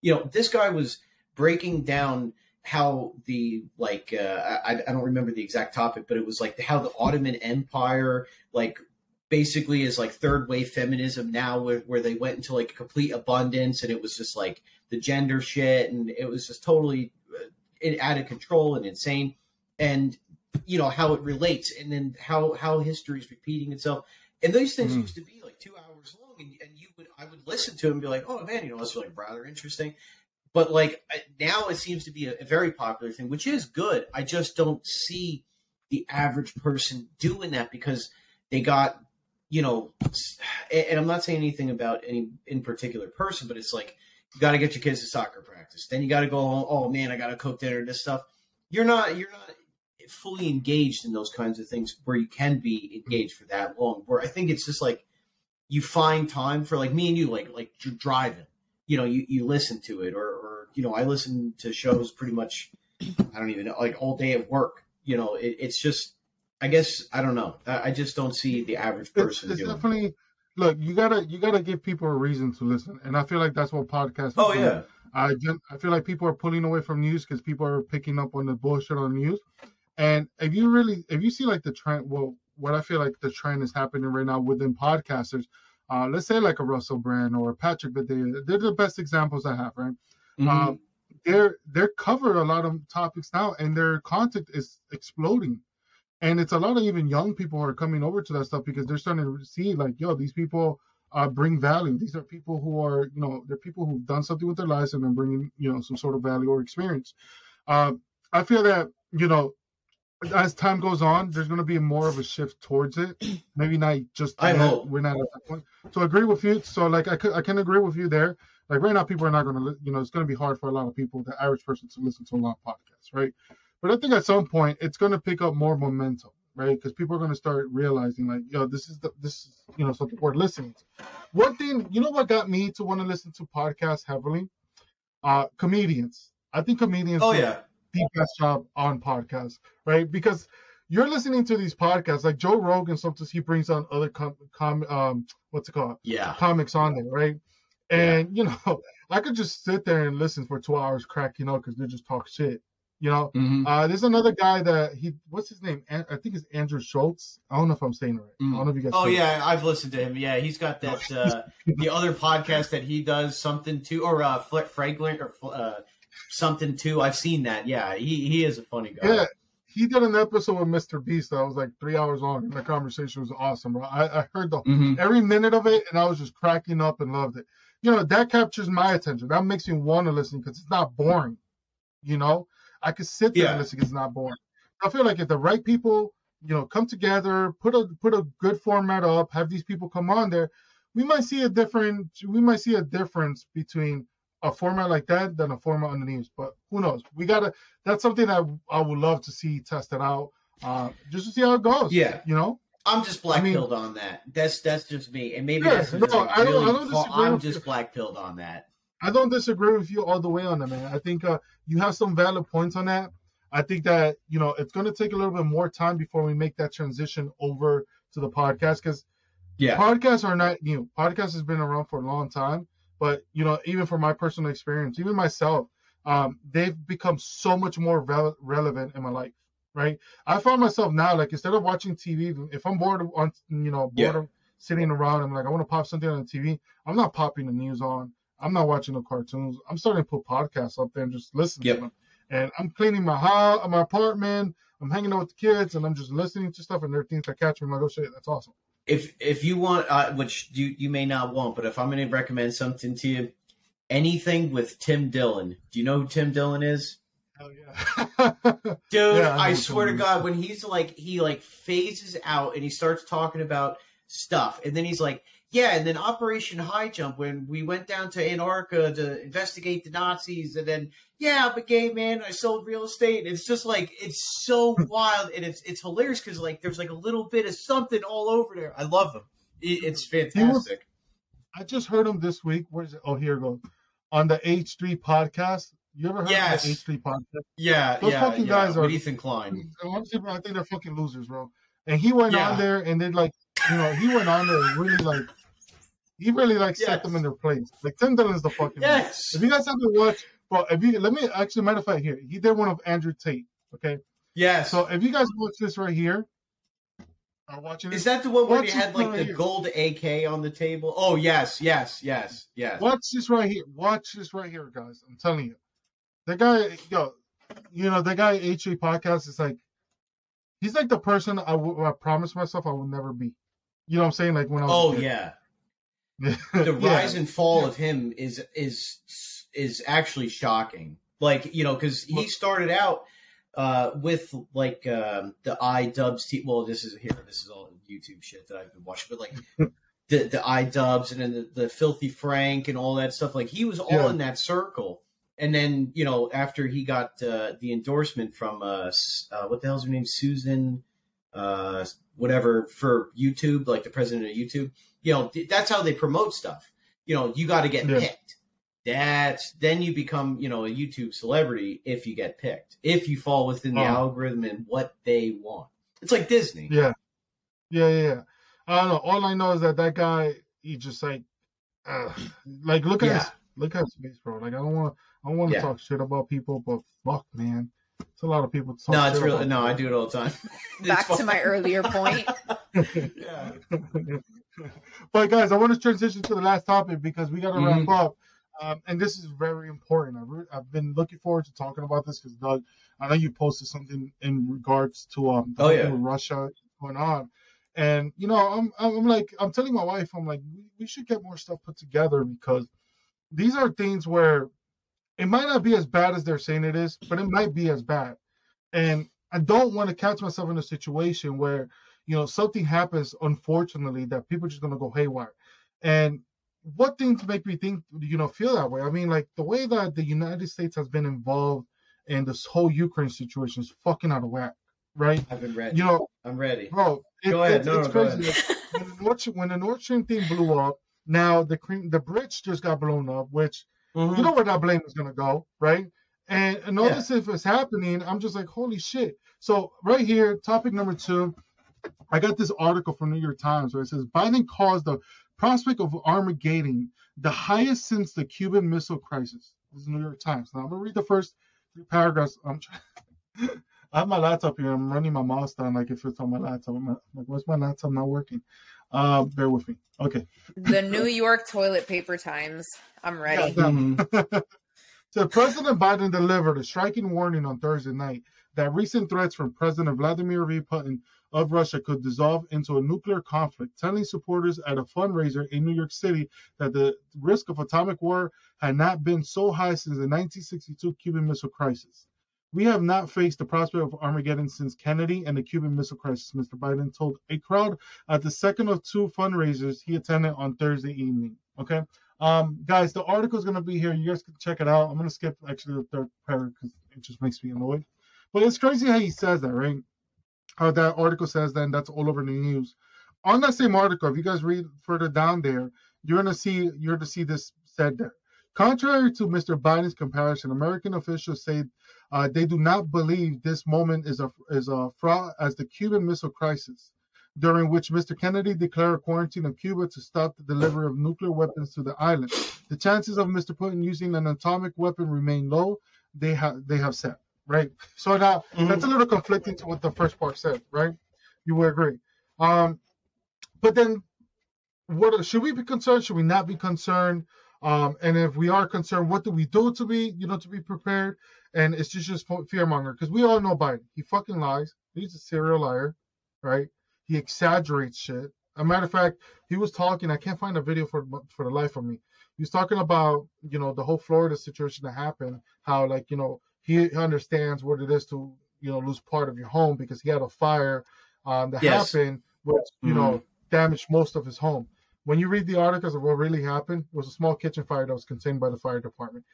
You know, this guy was breaking down how the like uh, I, I don't remember the exact topic, but it was like how the Ottoman Empire like basically is like third wave feminism now where, where they went into like complete abundance and it was just like the gender shit and it was just totally uh, out of control and insane. And you know how it relates and then how how history is repeating itself. And these things Mhm. used to be like two hours long and, and you would i would listen to them and be like oh man you know that's like rather interesting. But like now it seems to be a, a very popular thing which is good. I just don't see the average person doing that because they got you know and i'm not saying anything about any in particular person but it's like you got to get your kids to soccer practice. Then you got to go oh man i got to cook dinner this stuff. You're not you're not fully engaged in those kinds of things where you can be engaged for that long where i think it's just like you find time for like me and you like like dr- driving. You know you, you listen to it or or you know i listen to shows pretty much i don't even know like all day at work. You know it, it's just i guess i don't know i, I just don't see the average person it's doing it. definitely look. You gotta you gotta give people a reason to listen, and I feel like that's what podcasts. oh doing. yeah I I feel like people are pulling away from news because people are picking up on the bullshit on the news. And if you really, if you see like the trend, well, what I feel like the trend is happening right now within podcasters, uh, let's say like a Russell Brand or Patrick Bet-David, they're the best examples I have, right? Mhm. Um, they're they're covered a lot of topics now, and their content is exploding. And it's a lot of even young people are coming over to that stuff because they're starting to see like, yo, these people uh, bring value. These are people who are, you know, they're people who've done something with their lives and they're bringing, you know, some sort of value or experience. Uh, I feel that, you know, as time goes on, there's going to be more of a shift towards it. Maybe not just. I hope. we're not at that point. So I agree with you. So like I could, I can agree with you there. Like right now, people are not going to, you know, it's going to be hard for a lot of people, the average person, to listen to a lot of podcasts, right? But I think at some point it's going to pick up more momentum, right? Because people are going to start realizing, like, yo, this is the, this is, you know, something worth listening to. One thing, you know, what got me to want to listen to podcasts heavily? Uh, comedians. I think comedians. oh yeah the best job on podcasts, right? Because you're listening to these podcasts, like Joe Rogan. Sometimes he brings on other com, com um, what's it called? yeah comics on there, right? And you know, I could just sit there and listen for two hours, cracking up because they just talk shit, You know, Mhm. uh, there's another guy that he what's his name? An- I think it's Andrew Schulz. I don't know if I'm saying it right. I don't know if you guys. Oh yeah, I've listened to him. Yeah, he's got that uh, the other podcast that he does something to or uh, Fl- Franklin or uh, something too. I've seen that. Yeah, he he is a funny guy. Yeah, he did an episode with Mr. Beast that was like three hours long, and the conversation was awesome, bro. I, I heard the Mhm. every minute of it, and I was just cracking up and loved it. You know, that captures my attention. That makes me want to listen because it's not boring. You know, I could sit there Yeah. and listen it's not boring. I feel like if the right people, you know, come together, put a put a good format up, have these people come on there, we might see a different. We might see a difference between a format like that than a format on the news. But who knows? We gotta. That's something that I would love to see tested out, uh, just to see how it goes. Yeah. you know. I'm just black I mean- on that. That's that's just me, and maybe Yeah, that's no, I'm don't- I don't disagree I'm just you. black pilled on that. I don't disagree with you all the way on that, man. I think uh, you have some valid points on that. I think that you know it's going to take a little bit more time before we make that transition over to the podcast because Yeah, podcasts are not new. Podcast has been around for a long time, but you know, even from my personal experience, even myself, um, they've become so much more rele- relevant in my life. Right? I find myself now like instead of watching TV, if I'm bored on, you know, bored Yeah. of sitting around, I'm like, I want to pop something on the TV. I'm not popping the news on. I'm not watching the cartoons. I'm starting to put podcasts up there and just listen Yep. to them. And I'm cleaning my house, my apartment. I'm hanging out with the kids, and I'm just listening to stuff, and there are things that catch me. I'm like, oh shit, that's awesome. if if you want, uh, which you you may not want, but if I'm going to recommend something to you, anything with Tim Dillon. Do you know who Tim Dillon is? Hell yeah. Dude, Yeah, I I, swear to God, when he's like he like phases out and he starts talking about stuff, and then he's like, yeah, and then Operation High Jump when we went down to Antarctica to investigate the Nazis, and then yeah, I'm a gay man, I sold real estate. It's just like it's so wild and it's it's hilarious because like there's like a little bit of something all over there. I love them. It, it's fantastic. I just heard him this week. Where's it? Oh, here it goes. On the H3 podcast. You ever heard Yes. of the H3 podcast? yeah, Those yeah, fucking yeah. guys are- Ethan Klein. Bro, I think they're fucking losers, bro. And he went Yeah. on there and they're like, you know, he went on there really like, he really like set them in their place. Like Tim Dillon's the fucking. Yes, If you guys haven't watched, well, if you let me actually matter of fact here, he did one of Andrew Tate. Okay, yes. so if you guys watch this right here, are watching Is this, that the one where you had like the right gold AK on the table? Oh yes, yes, yes, yes. Watch this right here. Watch this right here, guys. I'm telling you. The guy, yo, you know, the guy H3 podcast is like, he's like the person I, w- I promised myself I would never be. You know what I'm saying? Like when I was. Oh yeah. The rise yeah. and fall Yeah. of him is is is actually shocking. Like you know, because he started out uh, with like um, the iDubbbz. T- well, this is here. This is all YouTube shit that I've been watching, but like. The, the iDubbbz and then the, the filthy Frank and all that stuff like he was all Yeah. in that circle and then you know after he got uh, the endorsement from uh, uh, what the hell's her name Susan uh, whatever for YouTube like the president of YouTube you know that's how they promote stuff you know you got to get Yeah. picked that's then you become you know a YouTube celebrity if you get picked if you fall within the Oh. algorithm and what they want it's like Disney Yeah. Yeah, yeah, yeah. I don't know. All I know is that that guy, he just like, uh, like look at Yeah. his, look at his face, bro. Like I don't want, I don't want to Yeah. talk shit about people, but fuck, man, it's a lot of people. Talk no it's shit really no I do it all the time Back to my earlier point. yeah but guys, I want to transition to the last topic because we got to Mhm. wrap up. Um, and this is very important. I've, re- I've been looking forward to talking about this because Doug, I know you posted something in regards to um, the Oh, yeah. Russia going on, and you know, I'm I'm like I'm telling my wife, I'm like, we should get more stuff put together because these are things where it might not be as bad as they're saying it is, but it might be as bad, and I don't want to catch myself in a situation where you know something happens unfortunately that people are just gonna go haywire and what things make me think you know feel that way i mean like the way that the united states has been involved in this whole ukraine situation is fucking out of whack right I've been ready you know I'm ready bro it, Go ahead. it's, No, it's no, crazy when, the Nord, when the Stream thing blew up now the cream the bridge just got blown up which Mhm. you know where that blame is gonna go, right? And and all Yeah. this if it's happening, I'm just like, holy shit. So right here, topic number two, I got this article from New York Times where it says Biden caused the prospect of Armageddon the highest since the Cuban Missile Crisis. This is New York Times. Now I'm gonna read the first three paragraphs. I'm trying. I have my laptop here. I'm running my mouse down like if it's on my laptop. I'm like, what's my laptop not working? Uh, bear with me. Okay. The New York toilet paper times. I'm ready. Yeah, Mhm. So President Biden delivered a striking warning on Thursday night that recent threats from President Vladimir V. Putin of Russia could dissolve into a nuclear conflict, telling supporters at a fundraiser in New York City that the risk of atomic war had not been so high since the 1962 Cuban Missile Crisis. We have not faced the prospect of Armageddon since Kennedy and the Cuban Missile Crisis, Mr. Biden told a crowd at the second of two fundraisers he attended on Thursday evening. Okay. Um, guys, the article is going to be here. You guys can check it out. I'm going to skip actually the third paragraph because it just makes me annoyed. But it's crazy how he says that, right? How that article says then that's all over the news. On that same article, if you guys read further down there, you're going to see you're gonna see this said there. Contrary to Mr. Biden's comparison, American officials say uh, they do not believe this moment is a is a fraud as the Cuban Missile Crisis during which Mr. Kennedy declared a quarantine of Cuba to stop the delivery of nuclear weapons to the island. The chances of Mr. Putin using an atomic weapon remain low. They have they have said right. So now Mhm. that's a little conflicting to what the first part said, right? You would agree. Um, but then, what should we be concerned? Should we not be concerned? Um, and if we are concerned, what do we do to be, you know, to be prepared? And it's just just fear monger because we all know Biden. He fucking lies. He's a serial liar, right? He exaggerates shit. A matter of fact, he was talking. I can't find a video for for the life of me. He was talking about you know the whole Florida situation that happened. How like you know he understands what it is to you know lose part of your home because he had a fire um, that Yes. happened, which you know damaged most of his home. When you read the articles of what really happened, it was a small kitchen fire that was contained by the fire department.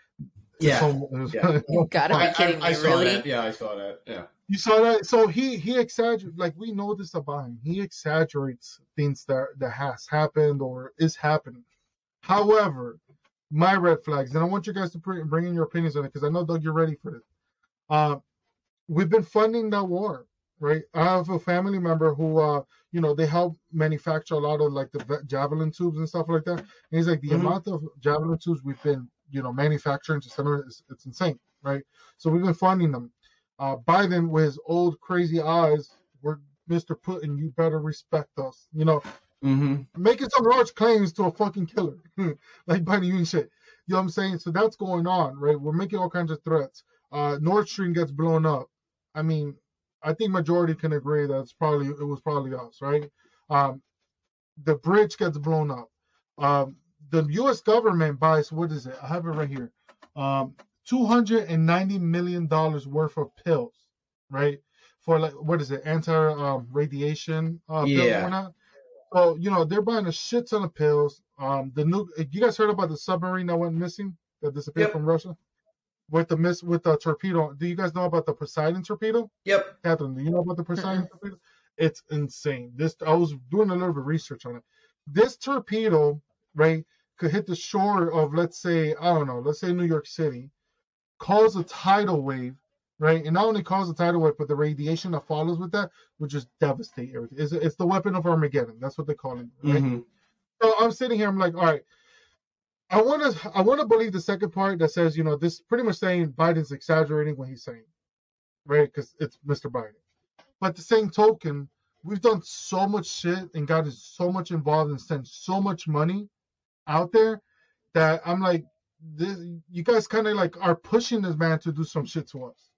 Yeah. home- it was- Yeah. You gotta be I, kidding I, I me, saw really? that. Yeah, I saw that. Yeah. You saw that? So he he exaggerates. Like we know this about him. He exaggerates things that that has happened or is happening. However, my red flags, and I want you guys to bring, in your opinions on it because I know Doug, you're ready for this. Uh, we've been funding that war, right? I have a family member who, uh, you know, they help manufacture a lot of like the javelin tubes and stuff like that. And he's like, the Mhm. amount of javelin tubes we've been, you know, manufacturing to center is it's insane, right? So we've been funding them. Uh, Biden, with his old crazy eyes, we're Mr. Putin. You better respect us. You know, Mm-hmm. making some large claims to a fucking killer, like Biden you and shit. You know what I'm saying? So that's going on, right? We're making all kinds of threats. Uh, Nord Stream gets blown up. I mean, I think majority can agree that it's probably it was probably us, right? Um, the bridge gets blown up. Um, the U.S. government buys what is it? I have it right here. Um, two hundred and ninety million dollars worth of pills, right? For like what is it? Anti um, radiation uh, pills Yeah. and whatnot. So you know they're buying a shit ton of pills. Um, the new you guys heard about the submarine that went missing that disappeared Yep. from Russia with the miss with the torpedo. Do you guys know about the Poseidon torpedo? Yep. Catherine, do you know about the Poseidon torpedo? It's insane. This I was doing a little bit of research on it. This torpedo, right, could hit the shore of let's say I don't know, let's say New York City, cause a tidal wave, right, and not only cause the tidal wave, but the radiation that follows with that would just devastate everything. It's, it's the weapon of Armageddon. That's what they call it, right? Mm-hmm. So I'm sitting here. I'm like, all right. I want to. I want to believe the second part that says, you know, this pretty much saying Biden's exaggerating what he's saying, right? Because it's Mr. Biden. But the same token, we've done so much shit and gotten so much involved and sent so much money out there that I'm like, this, you guys kind of like are pushing this man to do some shit to us,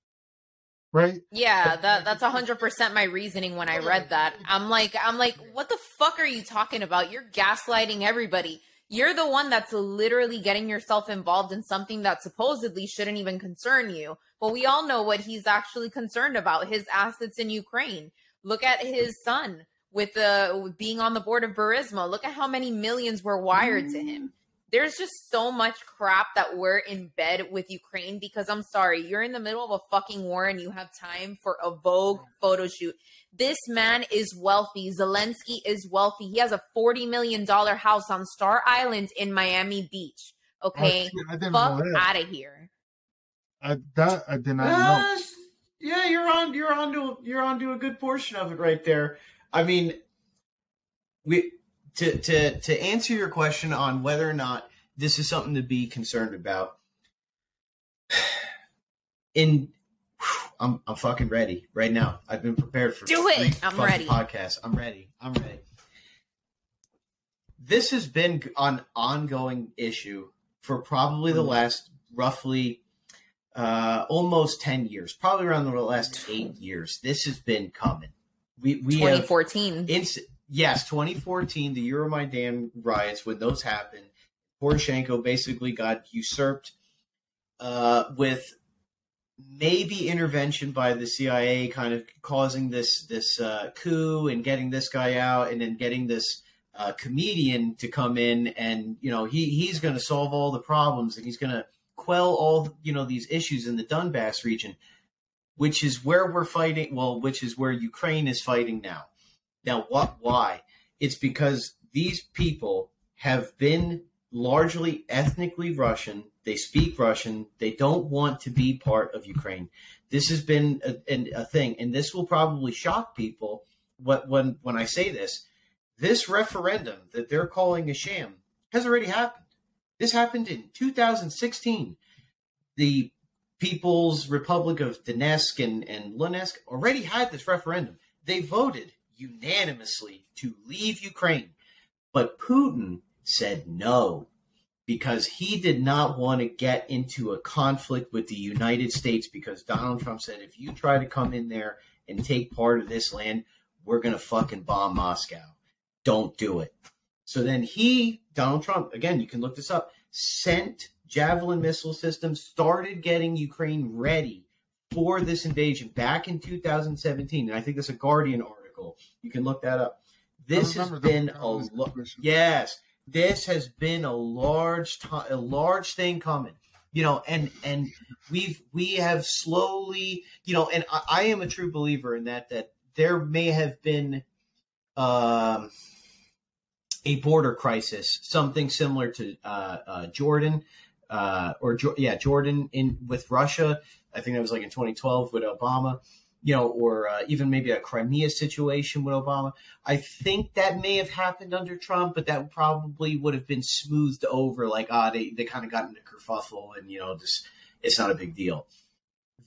right? Yeah, that that's hundred percent my reasoning when I read that. I'm like, I'm like, what the fuck are you talking about? You're gaslighting everybody. You're the one that's literally getting yourself involved in something that supposedly shouldn't even concern you. But we all know what he's actually concerned about: his assets in Ukraine. Look at his son with the with being on the board of Burisma. Look at how many millions were wired to him there's just so much crap that we're in bed with Ukraine because I'm sorry, you're in the middle of a fucking war and you have time for a Vogue photo shoot. This man is wealthy. Zelensky is wealthy. He has a $40 million house on Star Island in Miami Beach. Okay. Oh, shit, Fuck out of here. I, that I did not know. Uh, yeah, you're on. You're on to. You're on to a good portion of it right there. I mean, we to to to answer your question on whether or not this is something to be concerned about. in I'm I'm fucking ready right now. I've been prepared for Do it. I'm ready. Podcasts. I'm ready. I'm ready. This has been an ongoing issue for probably Mm. the last roughly uh, almost ten years, probably around the last eight years. This has been coming. We we have 2014. Inst- yes, 2014, the Euromaidan riots, when those happened, Poroshenko basically got usurped uh, with maybe intervention by the CIA, kind of causing this this uh, coup and getting this guy out, and then getting this uh, comedian to come in, and you know he he's going to solve all the problems, and he's going to quell all you know these issues in the Donbass region, which is where we're fighting. Well, which is where Ukraine is fighting now. Now, what? Why? It's because these people have been largely ethnically Russian. They speak Russian. They don't want to be part of Ukraine. This has been a, a, thing, and this will probably shock people. What when when I say this, this referendum that they're calling a sham has already happened. This happened in 2016. The People's Republic of Donetsk and, and Luhansk already had this referendum. They voted unanimously to leave Ukraine. But Putin said no because he did not want to get into a conflict with the United States because Donald Trump said if you try to come in there and take part of this land, we're going to fucking bomb Moscow. Don't do it. So then he, Donald Trump, again, you can look this up, sent Javelin missile systems, started getting Ukraine ready for this invasion back in 2017. And I think that's a Guardian article. You can look that up. This has been a lo- yes, this has been a large time, a large thing coming. You know, and and we've we have slowly, you know, and I, I am a true believer in that that there may have been um a border crisis, something similar to uh, uh, Jordan, uh, or yeah, Jordan in with Russia. I think that was like in 2012 with Obama, you know, or uh, even maybe a Crimea situation with Obama. I think that may have happened under Trump, but that probably would have been smoothed over. Like, ah, they they kind of got into kerfuffle, and you know, this it's not a big deal.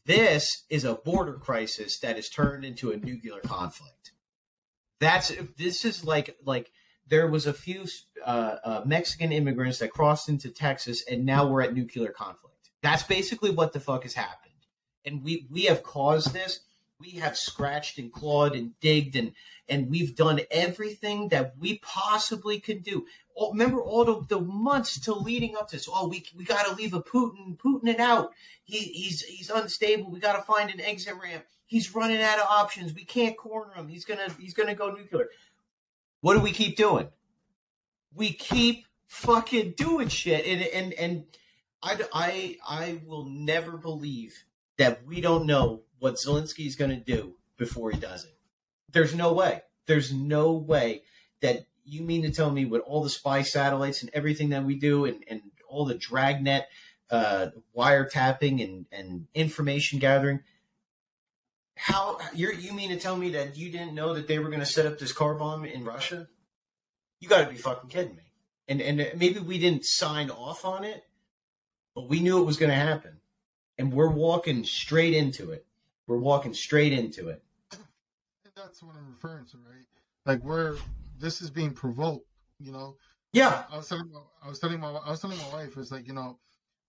This is a border crisis that has turned into a nuclear conflict. That's this is like like there was a few uh, uh, Mexican immigrants that crossed into Texas, and now we're at nuclear conflict. That's basically what the fuck has happened, and we we have caused this. We have scratched and clawed and digged, and and we've done everything that we possibly could do. Remember all the, the months to leading up to this? Oh, we we got to leave a Putin Putin it out. He, he's he's unstable. We got to find an exit ramp. He's running out of options. We can't corner him. He's gonna he's gonna go nuclear. What do we keep doing? We keep fucking doing shit, and and and I I I will never believe that we don't know what Zelensky's going to do before he does it. There's no way. There's no way that you mean to tell me with all the spy satellites and everything that we do, and and all the dragnet uh, wiretapping and and information gathering. How you you mean to tell me that you didn't know that they were going to set up this car bomb in Russia? You got to be fucking kidding me. And and maybe we didn't sign off on it, but we knew it was going to happen, and we're walking straight into it. We're walking straight into it. And that's what I'm referring to, right? Like where this is being provoked, you know. Yeah, I was telling my, I was telling my I was telling my wife it's like you know,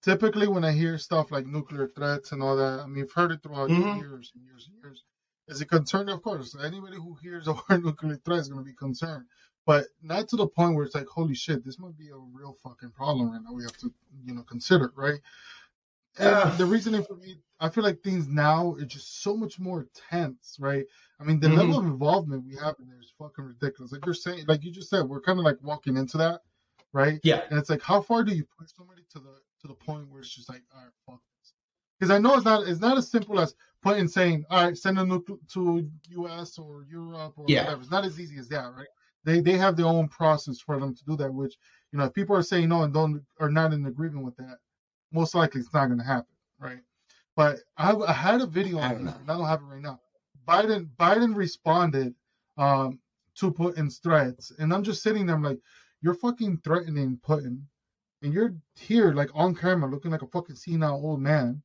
typically when I hear stuff like nuclear threats and all that, I mean, I've heard it throughout Mhm. years and years and years. Is it concerned? Of course, anybody who hears the word nuclear threat is going to be concerned, but not to the point where it's like, holy shit, this might be a real fucking problem right now. We have to, you know, consider, right? And the reasoning for me, I feel like things now are just so much more tense, right? I mean, the Mhm. level of involvement we have in there is fucking ridiculous. Like you're saying, like you just said, we're kind of like walking into that, right? yeah, And it's like, how far do you push somebody to the to the point where it's just like, all right, fuck this? Because I know it's not it's not as simple as putting saying, all right, send a nuke to U.S. or Europe or Yeah. whatever. It's not as easy as that, right? They they have their own process for them to do that. Which you know, if people are saying no and don't are not in agreement with that, most likely it's not going to happen, right? But I, I had a video I on don't and I don't have it right now. Biden Biden responded um, to Putin's threats, and I'm just sitting there, I'm like, you're fucking threatening Putin, and you're here like on camera looking like a fucking senile old man,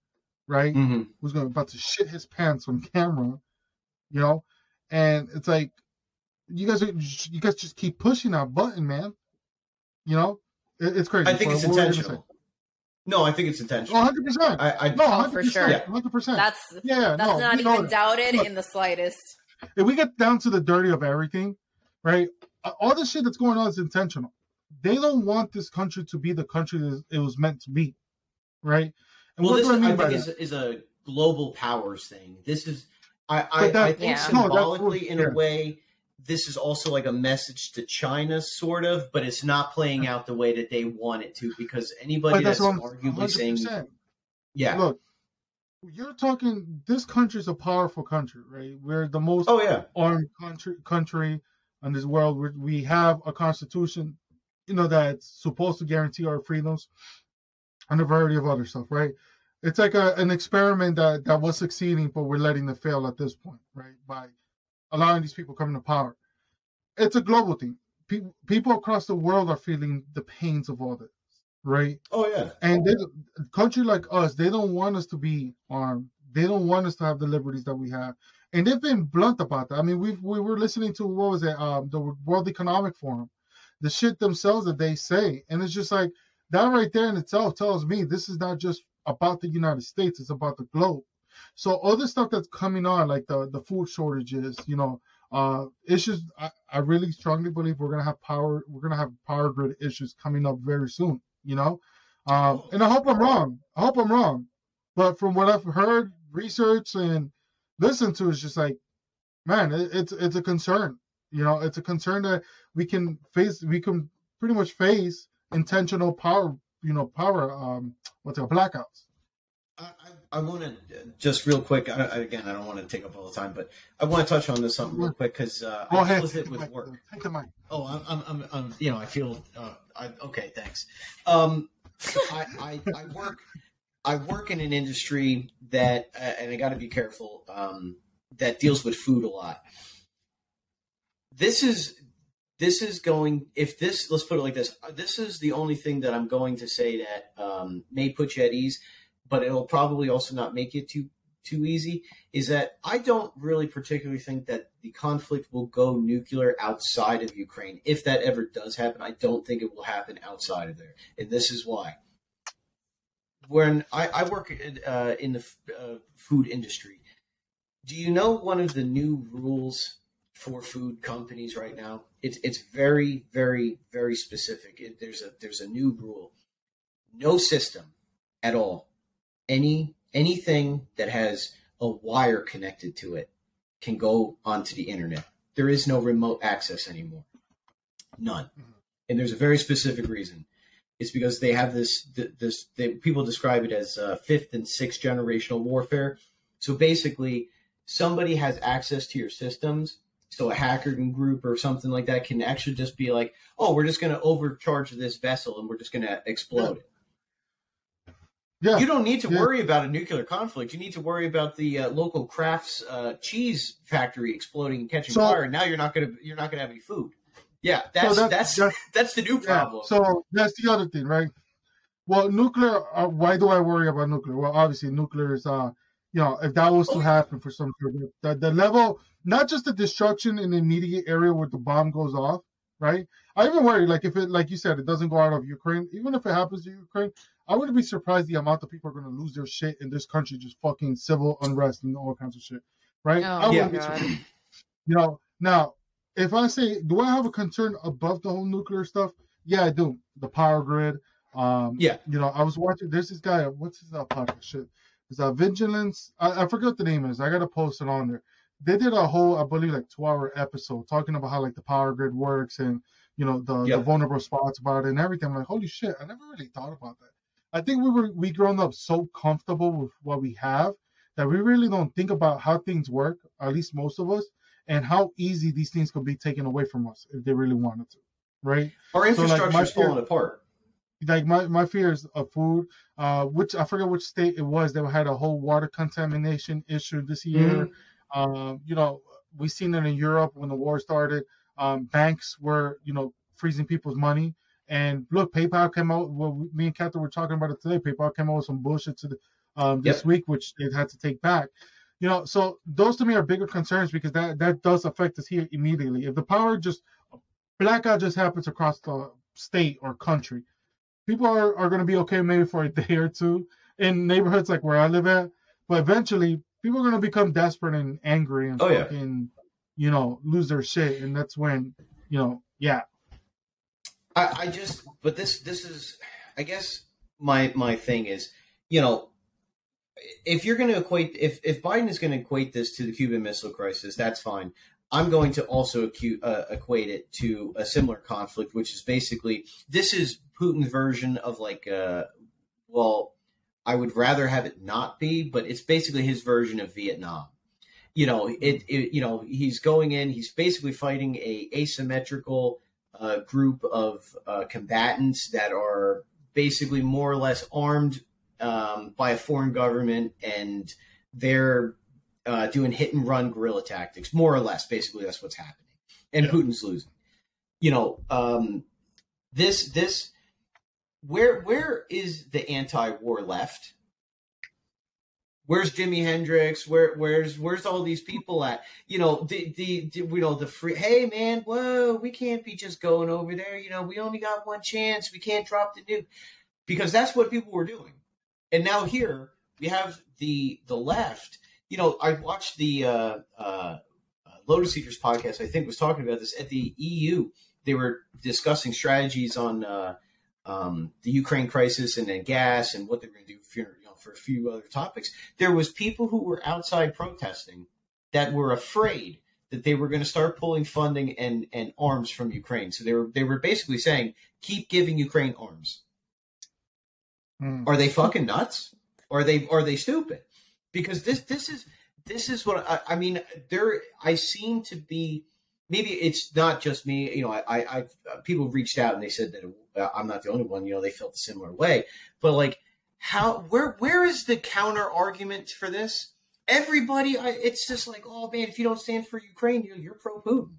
right? Mhm. Who's going about to shit his pants on camera, you know? And it's like, you guys, are, you guys just keep pushing that button, man. You know, it, it's crazy. I think But it's what were you gonna intentional. No, I think it's intentional. Oh, 100 percent. I, I No, Oh, 100 for sure. percent, 100 percent. That's Yeah, yeah, that's no, not we know even doubted Look, in the slightest. if we get down to the dirty of everything, right? All the shit that's going on is intentional. They don't want this country to be the country that it was meant to be, right? And well, what this do I I, mean by think that? is, is a global powers thing. This is, I, I, that- I think Yeah. No, that's- symbolically, in a way, this is also like a message to China, sort of, but it's not playing out the way that they want it to because anybody that's that's, arguably saying, 100%. yeah, Look, you're talking. This country's a powerful country, right? We're the most oh yeah, armed country country in this world. We we have a constitution, you know, that's supposed to guarantee our freedoms, and a variety of other stuff, right? It's like a, an experiment that that was succeeding, but we're letting it fail at this point, right? By allowing these people coming to power. It's a global thing. People people across the world are feeling the pains of all this, right? oh yeah. And they, a country like us, they don't want us to be armed. They don't want us to have the liberties that we have. And they've been blunt about that. I mean, we we were listening to what was it, um, the World Economic Forum, the shit themselves that they say, and it's just like that right there in itself tells me this is not just about the United States; it's about the globe. So all the stuff that's coming on, like the the food shortages, you know, uh, issues. I, I really strongly believe we're gonna have power. We're gonna have power grid issues coming up very soon. You know, um, and I hope I'm wrong. I hope I'm wrong. But from what I've heard, research and listened to, is just like, man, it, it's it's a concern. You know, it's a concern that we can face. We can pretty much face intentional power. You know, power. Um, what's it? Blackouts. I, I, want to just real quick. I, I- again, I don't want to take up all the time, but I want to touch on this something real quick because uh, I ahead. deal with it with mic, work. Take the mic. Oh, I'm, I'm, I'm, I'm you know, I feel, uh, I, okay, thanks. Um, I, I, I work, I work in an industry that, uh, and I got to be careful, um, that deals with food a lot. This is, this is going, if this, let's put it like this, uh, this is the only thing that I'm going to say that, um, may put you at ease, but it'll probably also not make it too, too easy is that I don't really particularly think that the conflict will go nuclear outside of Ukraine. If that ever does happen, I don't think it will happen outside of there. And this is why. When I, I work uh, in the uh, food industry, do you know one of the new rules for food companies right now? It's it's very very very specific. It, there's a there's a new rule. No system at all. Any anything that has a wire connected to it can go onto the internet. There is no remote access anymore. None. And there's a very specific reason. It's because they have this, th- this, they, people describe it as uh, fifth and sixth generational warfare. So basically, somebody has access to your systems. So a hacker group or something like that can actually just be like, oh, we're just going to overcharge this vessel and we're just going to explode it. Yeah. You don't need to Yeah. worry about a nuclear conflict. You need to worry about the uh, local crafts uh, cheese factory exploding and catching So- fire. And now you're not gonna you're not gonna have any food. Yeah, that's that's- that's that's- that's, the new Yeah, problem. so that's the other thing, right? Well, nuclear. Uh, why do I worry about nuclear? Well, obviously, nuclear is, uh, you know, if that was to Oh. happen for some the, the level, not just the destruction in the immediate area where the bomb goes off, right? I even worry, like if it, like you said, it doesn't go out of Ukraine. Even if it happens to Ukraine, I wouldn't be surprised the amount of people are going to lose their shit in this country, just fucking civil unrest and all kinds of shit, right? Oh, I wouldn't be surprised. You know, now if I say, do I have a concern above the whole nuclear stuff? Yeah, I do. The power grid. Um, Yeah. You know, I was watching. There's this guy. What's his uh, podcast? Shit. Is that Vigilance? I, I forget what the name is. I gotta post it on there. They did a whole, I believe, like two-hour episode talking about how like the power grid works and you know the, Yeah. the vulnerable spots about it and everything. I'm like, holy shit! I never really thought about that. I think we were we grown up so comfortable with what we have that we really don't think about how things work. At least most of us and how easy these things could be taken away from us if they really wanted to, right? Our so, like, infrastructure is falling apart. Like my, my fears of food, uh, which I forget which state it was that had a whole water contamination issue this year. Um, you know, we seen it in Europe when the war started. Um, banks were, you know, freezing people's money. And look, PayPal came out. Well, me and Catherine were talking about it today. PayPal came out with some bullshit to the, um, this Yep. week, which they had to take back. You know, so those to me are bigger concerns because that that does affect us here immediately. If the power just blackout just happens across the state or country, people are, are going to be okay maybe for a day or two in neighborhoods like where I live at, but eventually people are going to become desperate and angry and Oh, yeah. You know, lose their shit, and that's when, you know, yeah, I, I just, but this, this is, I guess my my thing is, you know, if you're going to equate, if if Biden is going to equate this to the Cuban Missile Crisis, that's fine. I'm going to also acute, uh, equate it to a similar conflict, which is basically this is Putin's version of like, uh, well, I would rather have it not be, but it's basically his version of Vietnam. You know, it, it you know he's going in, he's basically fighting a asymmetrical uh, group of uh, combatants that are basically more or less armed um, by a foreign government, and they're uh, doing hit and run guerrilla tactics, more or less. Basically, that's what's happening, and Putin's losing. You know, um, this this where where is the anti-war left? Where's Jimi Hendrix? Where where's where's all these people at? You know the the, the you know the free. Hey man, whoa, we can't be just going over there. You know we only got one chance. We can't drop the nuke because that's what people were doing. And now here we have the the left. You know I watched the uh, uh, Lotus Eaters podcast. I think was talking about this at the EU. They were discussing strategies on. Uh, um, the Ukraine crisis and then gas and what they're going to do for, for a few other topics. There was people who were outside protesting that were afraid that they were going to start pulling funding and, and arms from Ukraine. So they were they were basically saying, keep giving Ukraine arms. Mm. Are they fucking nuts? Are they are they stupid? Because this this is this is what I, I mean. There I seem to be. Maybe it's not just me. You know, I, I, I people reached out and they said that uh, I'm not the only one. You know, they felt a similar way. But like, how? Where? Where is the counter argument for this? Everybody, I, it's just like, oh man, if you don't stand for Ukraine, you're, you're pro Putin.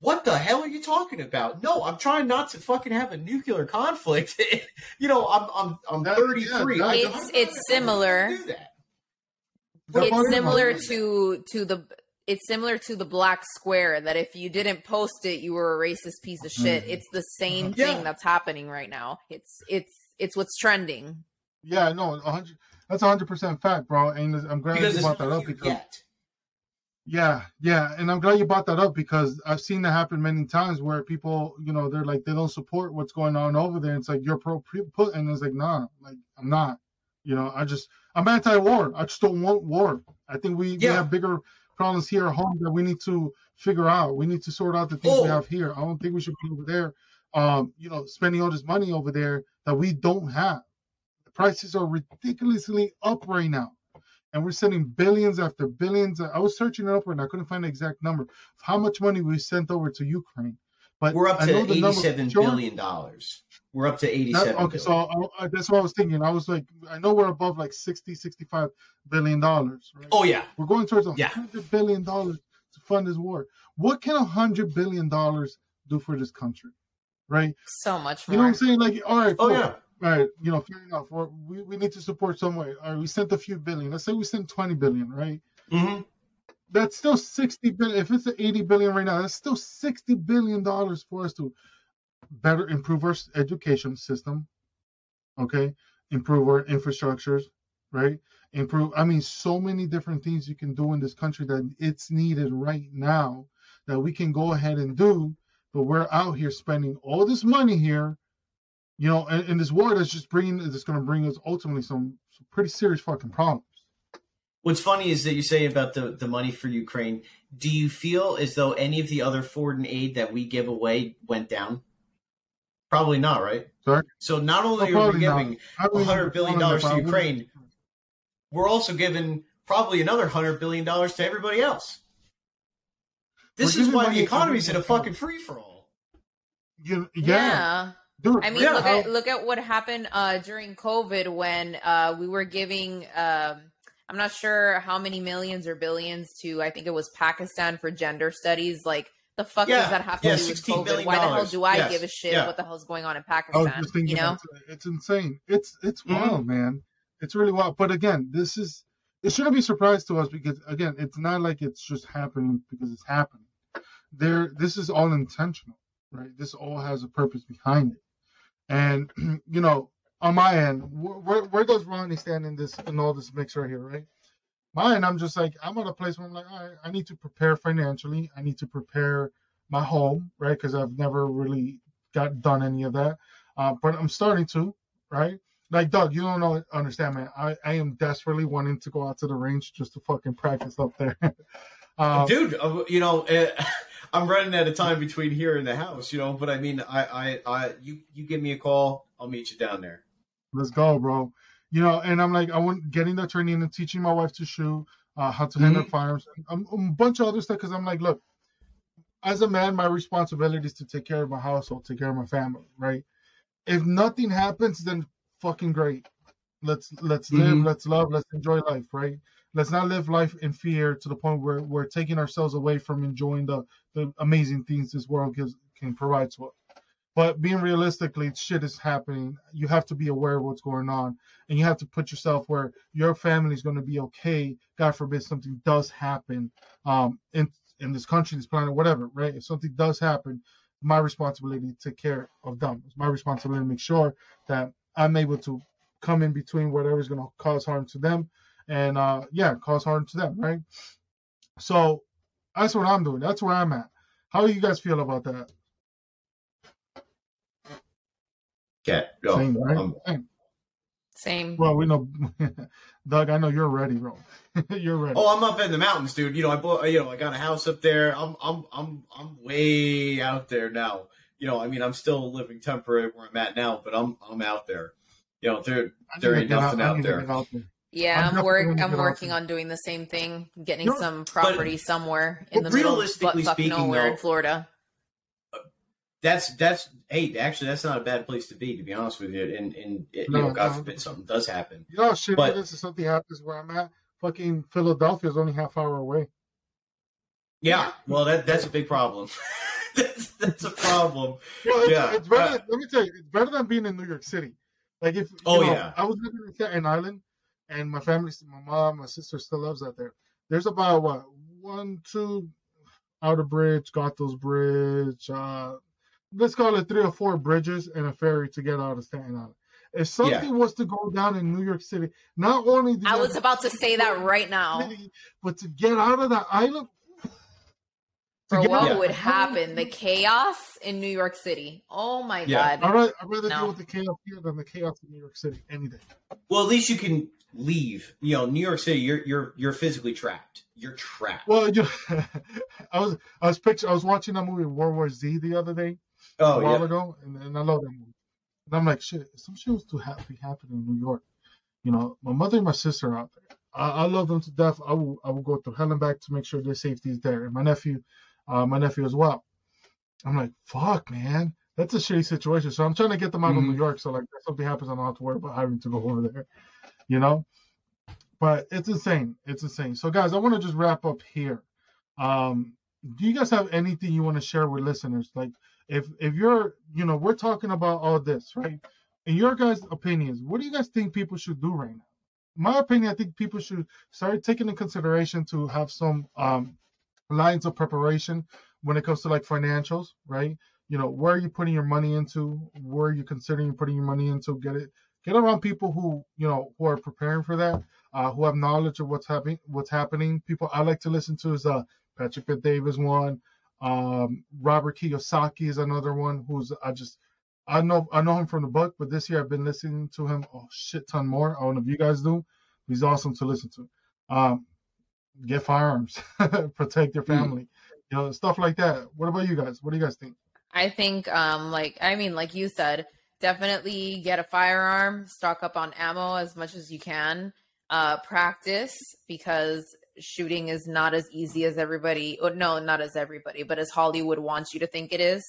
What the hell are you talking about? No, I'm trying not to fucking have a nuclear conflict. you know, I'm I'm I'm That- 33. yeah, I- It's- I'm it's similar. Do that. The it's similar to to the it's similar to the black square that if you didn't post it you were a racist piece of shit Mhm. it's the same Yeah. thing that's happening right now it's it's it's what's trending Yeah, no, hundred. That's a hundred percent fact, bro. And I'm glad Because you brought that up because yet. yeah, yeah, and I'm glad you brought that up because I've seen that happen many times where people, you know, they're like they don't support what's going on over there. It's like you're pro put, and it's like nah, like I'm not. You know, I just I'm anti-war. I just don't want war. I think we, we have bigger problems here at home that we need to figure out. We need to sort out the things Oh. we have here. I don't think we should be over there, um, you know, spending all this money over there that we don't have. The prices are ridiculously up right now. And we're sending billions after billions. I was searching it up and I couldn't find the exact number of how much money we sent over to Ukraine. But We're up to know the number- eighty-seven Sure. billion dollars. We're up to That- eighty-seven. okay, so I, I, that's what I was thinking. I was like, I know we're above like 60, 65 billion dollars, right? oh yeah, We're going towards a Yeah. hundred billion dollars to fund this war. What can a hundred billion dollars do for this country, right? so much You know what I'm saying? Like, all right, oh yeah. all right, you know, fair enough. We're, we we need to support some way. All right, we sent a few billion. Let's say we sent twenty billion, right? hmm That's still sixty billion. If it's at eighty billion right now, that's still sixty billion dollars for us to better improve our education system. Okay, improve our infrastructures, right? Improve. I mean, so many different things you can do in this country that it's needed right now that we can go ahead and do. But we're out here spending all this money here, you know, and, and this war that's just bringing, that's going to bring us ultimately some, some pretty serious fucking problems. What's funny is that you say about the, the money for Ukraine. Do you feel as though any of the other foreign aid that we give away went down? Probably not, right? Sorry? So not No, only oh, are we giving I don't even hundred billion want dollars to Ukraine, we're also giving probably another hundred billion dollars to everybody else. This We're is why the to economy's in a fucking free for all. Yeah, yeah dude. I mean, Yeah, look how- at look at what happened uh, during COVID when uh, we were giving. Um, I'm not sure how many millions or billions to. I think it was Pakistan for gender studies. Like, the fuck Yeah, does that have to yeah, do with COVID? billion Why the hell do I Yes, give a shit yeah. what the hell's going on in Pakistan? You know, about it's insane. It's it's Mhm. wild, man. It's really wild. But again, this is it shouldn't be a surprise to us because again, it's not like it's just happening because it's happening. There, this is all intentional, right? This all has a purpose behind it. And you know, on my end, where where does Ronnie stand in this in all this mix right here, right? Mine, I'm just like I'm at a place where I'm like, I need to prepare financially. I need to prepare my home, right? Because I've never really got done any of that. Uh, but I'm starting to, right? Like Doug, you don't know, understand, man. I, I am desperately wanting to go out to the range just to fucking practice up there. um, Dude, uh, you know, uh, I'm running out of time between here and the house, you know. But I mean, I, I, I, you, you give me a call, I'll meet you down there. Let's go, bro. You know, and I'm like, I want getting the training and teaching my wife to shoot, uh, how to handle mm-hmm. firearms, a, a bunch of other stuff. Because I'm like, look, as a man, my responsibility is to take care of my household, take care of my family, right? If nothing happens, then fucking great. Let's let's live, mm-hmm. let's love, let's enjoy life, right? Let's not live life in fear to the point where we're taking ourselves away from enjoying the the amazing things this world gives can provide to us. But being realistically, shit is happening. You have to be aware of what's going on, and you have to put yourself where your family is going to be okay. God forbid something does happen um, in in this country, this planet, whatever, right? If something does happen, my responsibility to take care of them. It's my responsibility to make sure that I'm able to come in between whatever's going to cause harm to them, and uh, yeah, cause harm to them, right? So that's what I'm doing. That's where I'm at. How do you guys feel about that? Yeah, no, Same, right? Um, Same. Well, we know, Doug. I know you're ready, bro. you're ready. Oh, I'm up in the mountains, dude. You know, I bought, you know, I got a house up there. I'm, I'm, I'm, I'm way out there now you know, I mean, I'm still living temporary where I'm at now, but I'm I'm out there. You know, there there ain't nothing out, out there. out there. Yeah, I'm, I'm work. I'm working on doing the same thing, getting you know, some property but, somewhere in the middle of speaking, nowhere though, in Florida. That's that's hey, actually, that's not a bad place to be, to be honest with you. And and it, no, you know, God no. forbid something does happen. You know, shit, but, this is something happens where I'm at. Fucking Philadelphia is only half hour away. Yeah, well, that that's a big problem. that's, that's a problem. Well, it's, yeah. It's better, uh, let me tell you, it's better than being in New York City. Like if oh know, yeah, I was living in Staten Island, and my family, my mom, my sister still lives out there. There's about what one, two, Outer Bridge, Goethals Bridge. Uh, let's call it three or four bridges and a ferry to get out of Staten Island. If something yeah. was to go down in New York City, not only do I was about to say that right now, city, but to get out of that island, for what yeah. would happen, the chaos in New York City. Oh my yeah. god! I'd rather, I'd rather no. deal with the chaos here than the chaos in New York City any day. Well, at least you can leave. You know, New York City, you're you're you're physically trapped. You're trapped. Well, you I was I was picture I was watching that movie World War Z the other day. Oh, a while yeah. ago, and, and I love that movie. And I'm like, shit, some shit was too happy happening in New York. You know, my mother and my sister are out there. I, I love them to death. I will I will go through hell and back to make sure their safety is there. And my nephew uh, my nephew as well. I'm like, fuck, man, that's a shitty situation. So I'm trying to get them out mm-hmm. of New mm-hmm. York. So like, if something happens, I don't have to worry about having to go over there, you know. But it's insane. It's insane. So guys, I want to just wrap up here. Um, do you guys have anything you want to share with listeners? Like, if if you're, you know, we're talking about all this, right? In your guys' opinions, what do you guys think people should do right now? my opinion, I think people should start taking in consideration to have some um, lines of preparation when it comes to like financials, right? You know, where are you putting your money into? Where are you considering putting your money into? Get it, get around people who you know who are preparing for that, uh, who have knowledge of what's happening. What's happening? People I like to listen to is uh, Patrick Bet-David one, um, Robert Kiyosaki is another one who's I just I know I know him from the book, but this year I've been listening to him a shit ton more. I don't know if you guys do. He's awesome to listen to. Um, get firearms, protect your hmm. family, mm. you know, stuff like that. What about you guys? What do you guys think? I think, um, like, I mean, like you said, definitely get a firearm, stock up on ammo as much as you can, uh, practice because shooting is not as easy as everybody, or no, not as everybody, but as Hollywood wants you to think it is.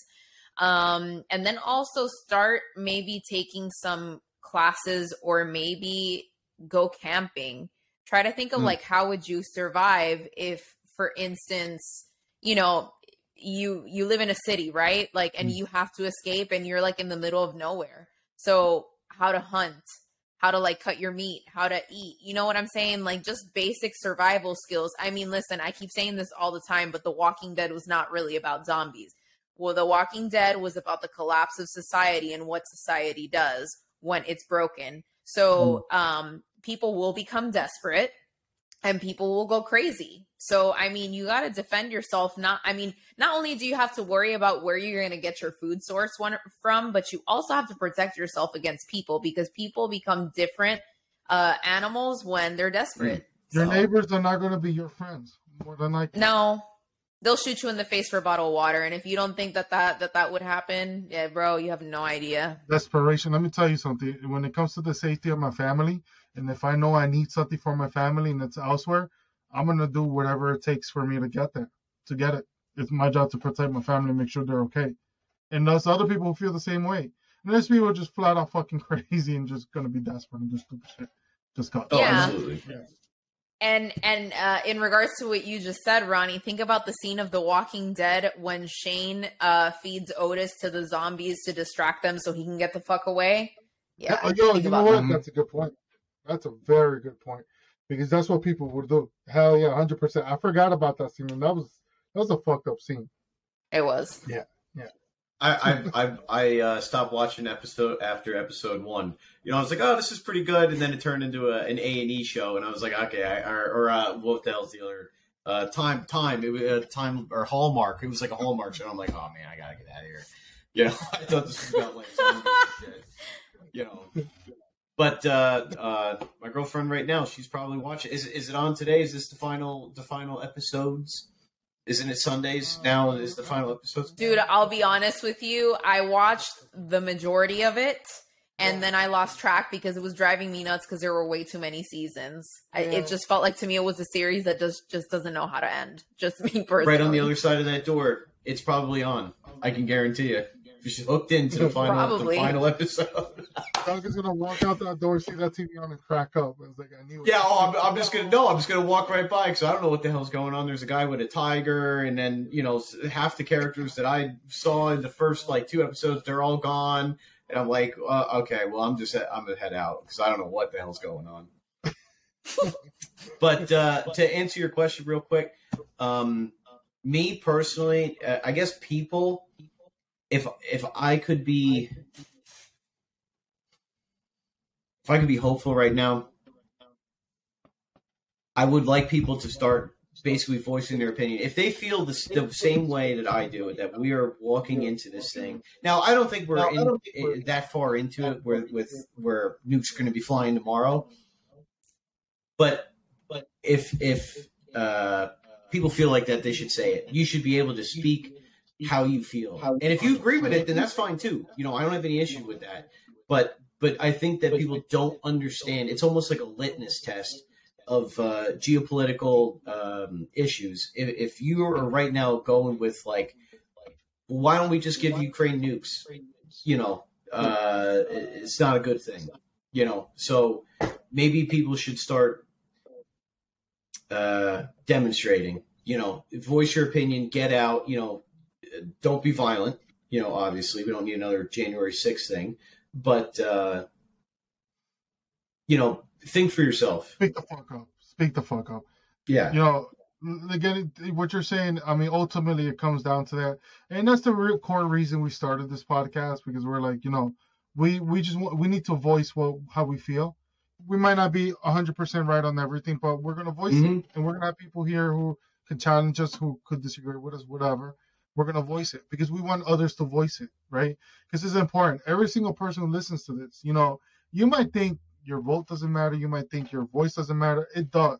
Um, and then also start maybe taking some classes or maybe go camping try to think of mm. like how would you survive if for instance you know you you live in a city right like and mm. you have to escape and you're like in the middle of nowhere so how to hunt how to like cut your meat, how to eat. You know what I'm saying? Like just basic survival skills. I mean, listen, I keep saying this all the time, but The Walking Dead was not really about zombies. Well, The Walking Dead was about the collapse of society and what society does when it's broken. So, um, people will become desperate and people will go crazy. So, I mean, you got to defend yourself. Not, I mean, not only do you have to worry about where you're going to get your food source one, from, but you also have to protect yourself against people because people become different uh, animals when they're desperate. Your So- neighbors are not going to be your friends more than likely. No, they'll shoot you in the face for a bottle of water. And if you don't think that that that, that would happen, yeah, bro, you have no idea. Desperation. Let me tell you something. When it comes to the safety of my family, and if I know I need something for my family and it's elsewhere, I'm gonna do whatever it takes for me to get there, to get it. It's my job to protect my family and make sure they're okay. And there's other people who feel the same way. And there's people just flat out fucking crazy and just gonna be desperate and just stupid shit. Just got Oh, Yeah. absolutely. And and uh, in regards to what you just said, Ronnie, think about the scene of The Walking Dead when Shane uh, feeds Otis to the zombies to distract them so he can get the fuck away. Yeah, Oh, yo, you know what? that. that. That's a good point. That's a very good point because that's what people would do. Hell yeah, hundred percent. I forgot about that scene, and that was that was a fucked up scene. It was. Yeah, I I I, I uh, stopped watching episode after episode one. You know, I was like, oh, this is pretty good, and then it turned into a, an A and E show, and I was like, okay, I, or, or uh, what the hell's the other? Uh, time, time, it was uh, time or Hallmark. It was like a Hallmark show. I'm like, oh man, I gotta get out of here. You know, I thought this was about like zombies shit. You know, but uh, uh, my girlfriend right now, she's probably watching. Is is it on today? Is this the final the final episodes? Isn't it Sundays now? Is the final episodes? Dude, I'll be honest with you. I watched the majority of it and then I lost track because it was driving me nuts because there were way too many seasons. I, Yeah. it just felt like to me it was a series that just just doesn't know how to end. Just me personally. right on the other side of that door. It's probably on. I can guarantee you. If she's hooked into the final, Probably. the final episode. Doug is gonna walk out that door, see that TV on, and crack up. I was like, I knew it. yeah, oh, I'm, I'm just gonna no. I'm just gonna walk right by because I don't know what the hell's going on. There's a guy with a tiger, and then you know half the characters that I saw in the first like two episodes, they're all gone. And I'm like, uh, okay, well, I'm just I'm gonna head out because I don't know what the hell's going on. but uh, to answer your question real quick, um, me personally, uh, I guess people, if if I could be, if I could be hopeful right now, I would like people to start basically voicing their opinion. If they feel the, the same way that I do, that we are walking into this thing. Now, I don't think we're, in, don't think we're- i- that far into it where with where nukes going to be flying tomorrow. But but if if uh, people feel like that, they should say it. You should be able to speak how you feel, and if you agree with it, then that's fine too. You know, I don't have any issue with that. But but I think that people don't understand. It's almost like a litmus test of uh, geopolitical um, issues. If, if you are right now going with like, why don't we just give Ukraine nukes? You know, uh, it's not a good thing. You know, so maybe people should start uh, demonstrating. You know, voice your opinion, get out. You know, don't be violent. You know, obviously, we don't need another January 6th thing, but uh, you know, think for yourself. Speak the fuck up. Speak the fuck up. Yeah. You know, again, what you're saying. I mean, ultimately, it comes down to that, and that's the real core reason we started this podcast because we're like, you know, we we just want, we need to voice what how we feel. We might not be 100% right on everything, but we're gonna voice it, Mhm. and we're gonna have people here who can challenge us, who could disagree with us, whatever. We're gonna voice it because we want others to voice it, right? Because it's important. Every single person who listens to this, you know, you might think your vote doesn't matter. You might think your voice doesn't matter. It does.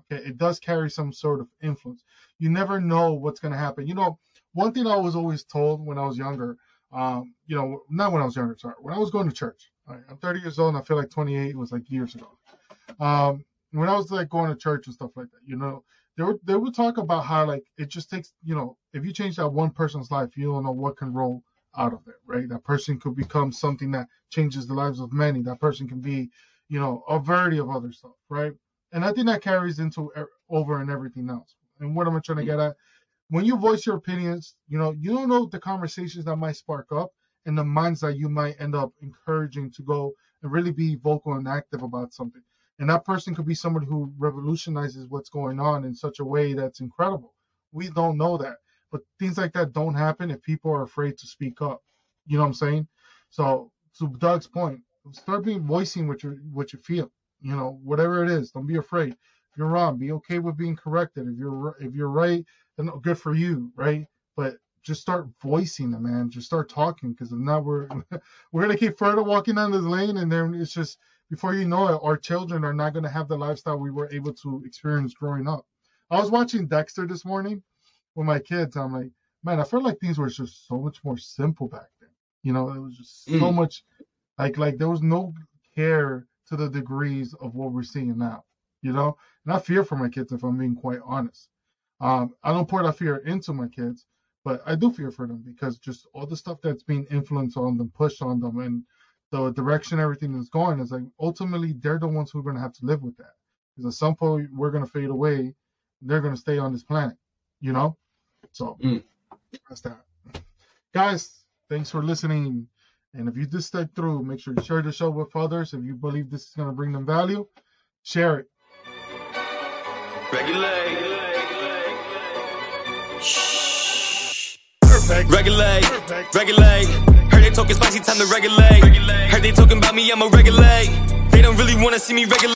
Okay, it does carry some sort of influence. You never know what's going to happen. You know, one thing I was always told when I was younger, um, you know, not when I was younger, sorry, when I was going to church. right, I'm 30 years old and I feel like 28 was like years ago. Um, when I was like going to church and stuff like that, you know, they would they would talk about how like it just takes, you know, if you change that one person's life, you don't know what can roll out of it, right? That person could become something that changes the lives of many. That person can be, you know, a variety of other stuff, right? And I think that carries into over and everything else. And what am I trying to get at? When you voice your opinions, you know, you don't know the conversations that might spark up and the minds that you might end up encouraging to go and really be vocal and active about something. And that person could be somebody who revolutionizes what's going on in such a way that's incredible. We don't know that. But things like that don't happen if people are afraid to speak up. You know what I'm saying? So to Doug's point, start being voicing what you what you feel. You know, whatever it is, don't be afraid. If you're wrong, be okay with being corrected. If you're if you're right, then good for you, right? But just start voicing it, man. Just start talking, because if not, we're we're gonna keep further walking down this lane, and then it's just before you know it, our children are not gonna have the lifestyle we were able to experience growing up. I was watching Dexter this morning with my kids. I'm like, man, I felt like things were just so much more simple back then. You know, it was just so Mm. much like like there was no care to the degrees of what we're seeing now. You know, and I fear for my kids if I'm being quite honest. Um, I don't pour that fear into my kids, but I do fear for them because just all the stuff that's being influenced on them, pushed on them, and the direction everything is going is like ultimately they're the ones who are going to have to live with that. Because at some point we're going to fade away, they're going to stay on this planet, you know. So Mm. that's that, guys. Thanks for listening. And if you just stick through, make sure you share the show with others. If you believe this is going to bring them value, share it. Regulate. Perfect. Regulate. Regulate. Talking spicy, time to regulate. Heard they talking about me, I'ma regulate. They don't really wanna see me regulate.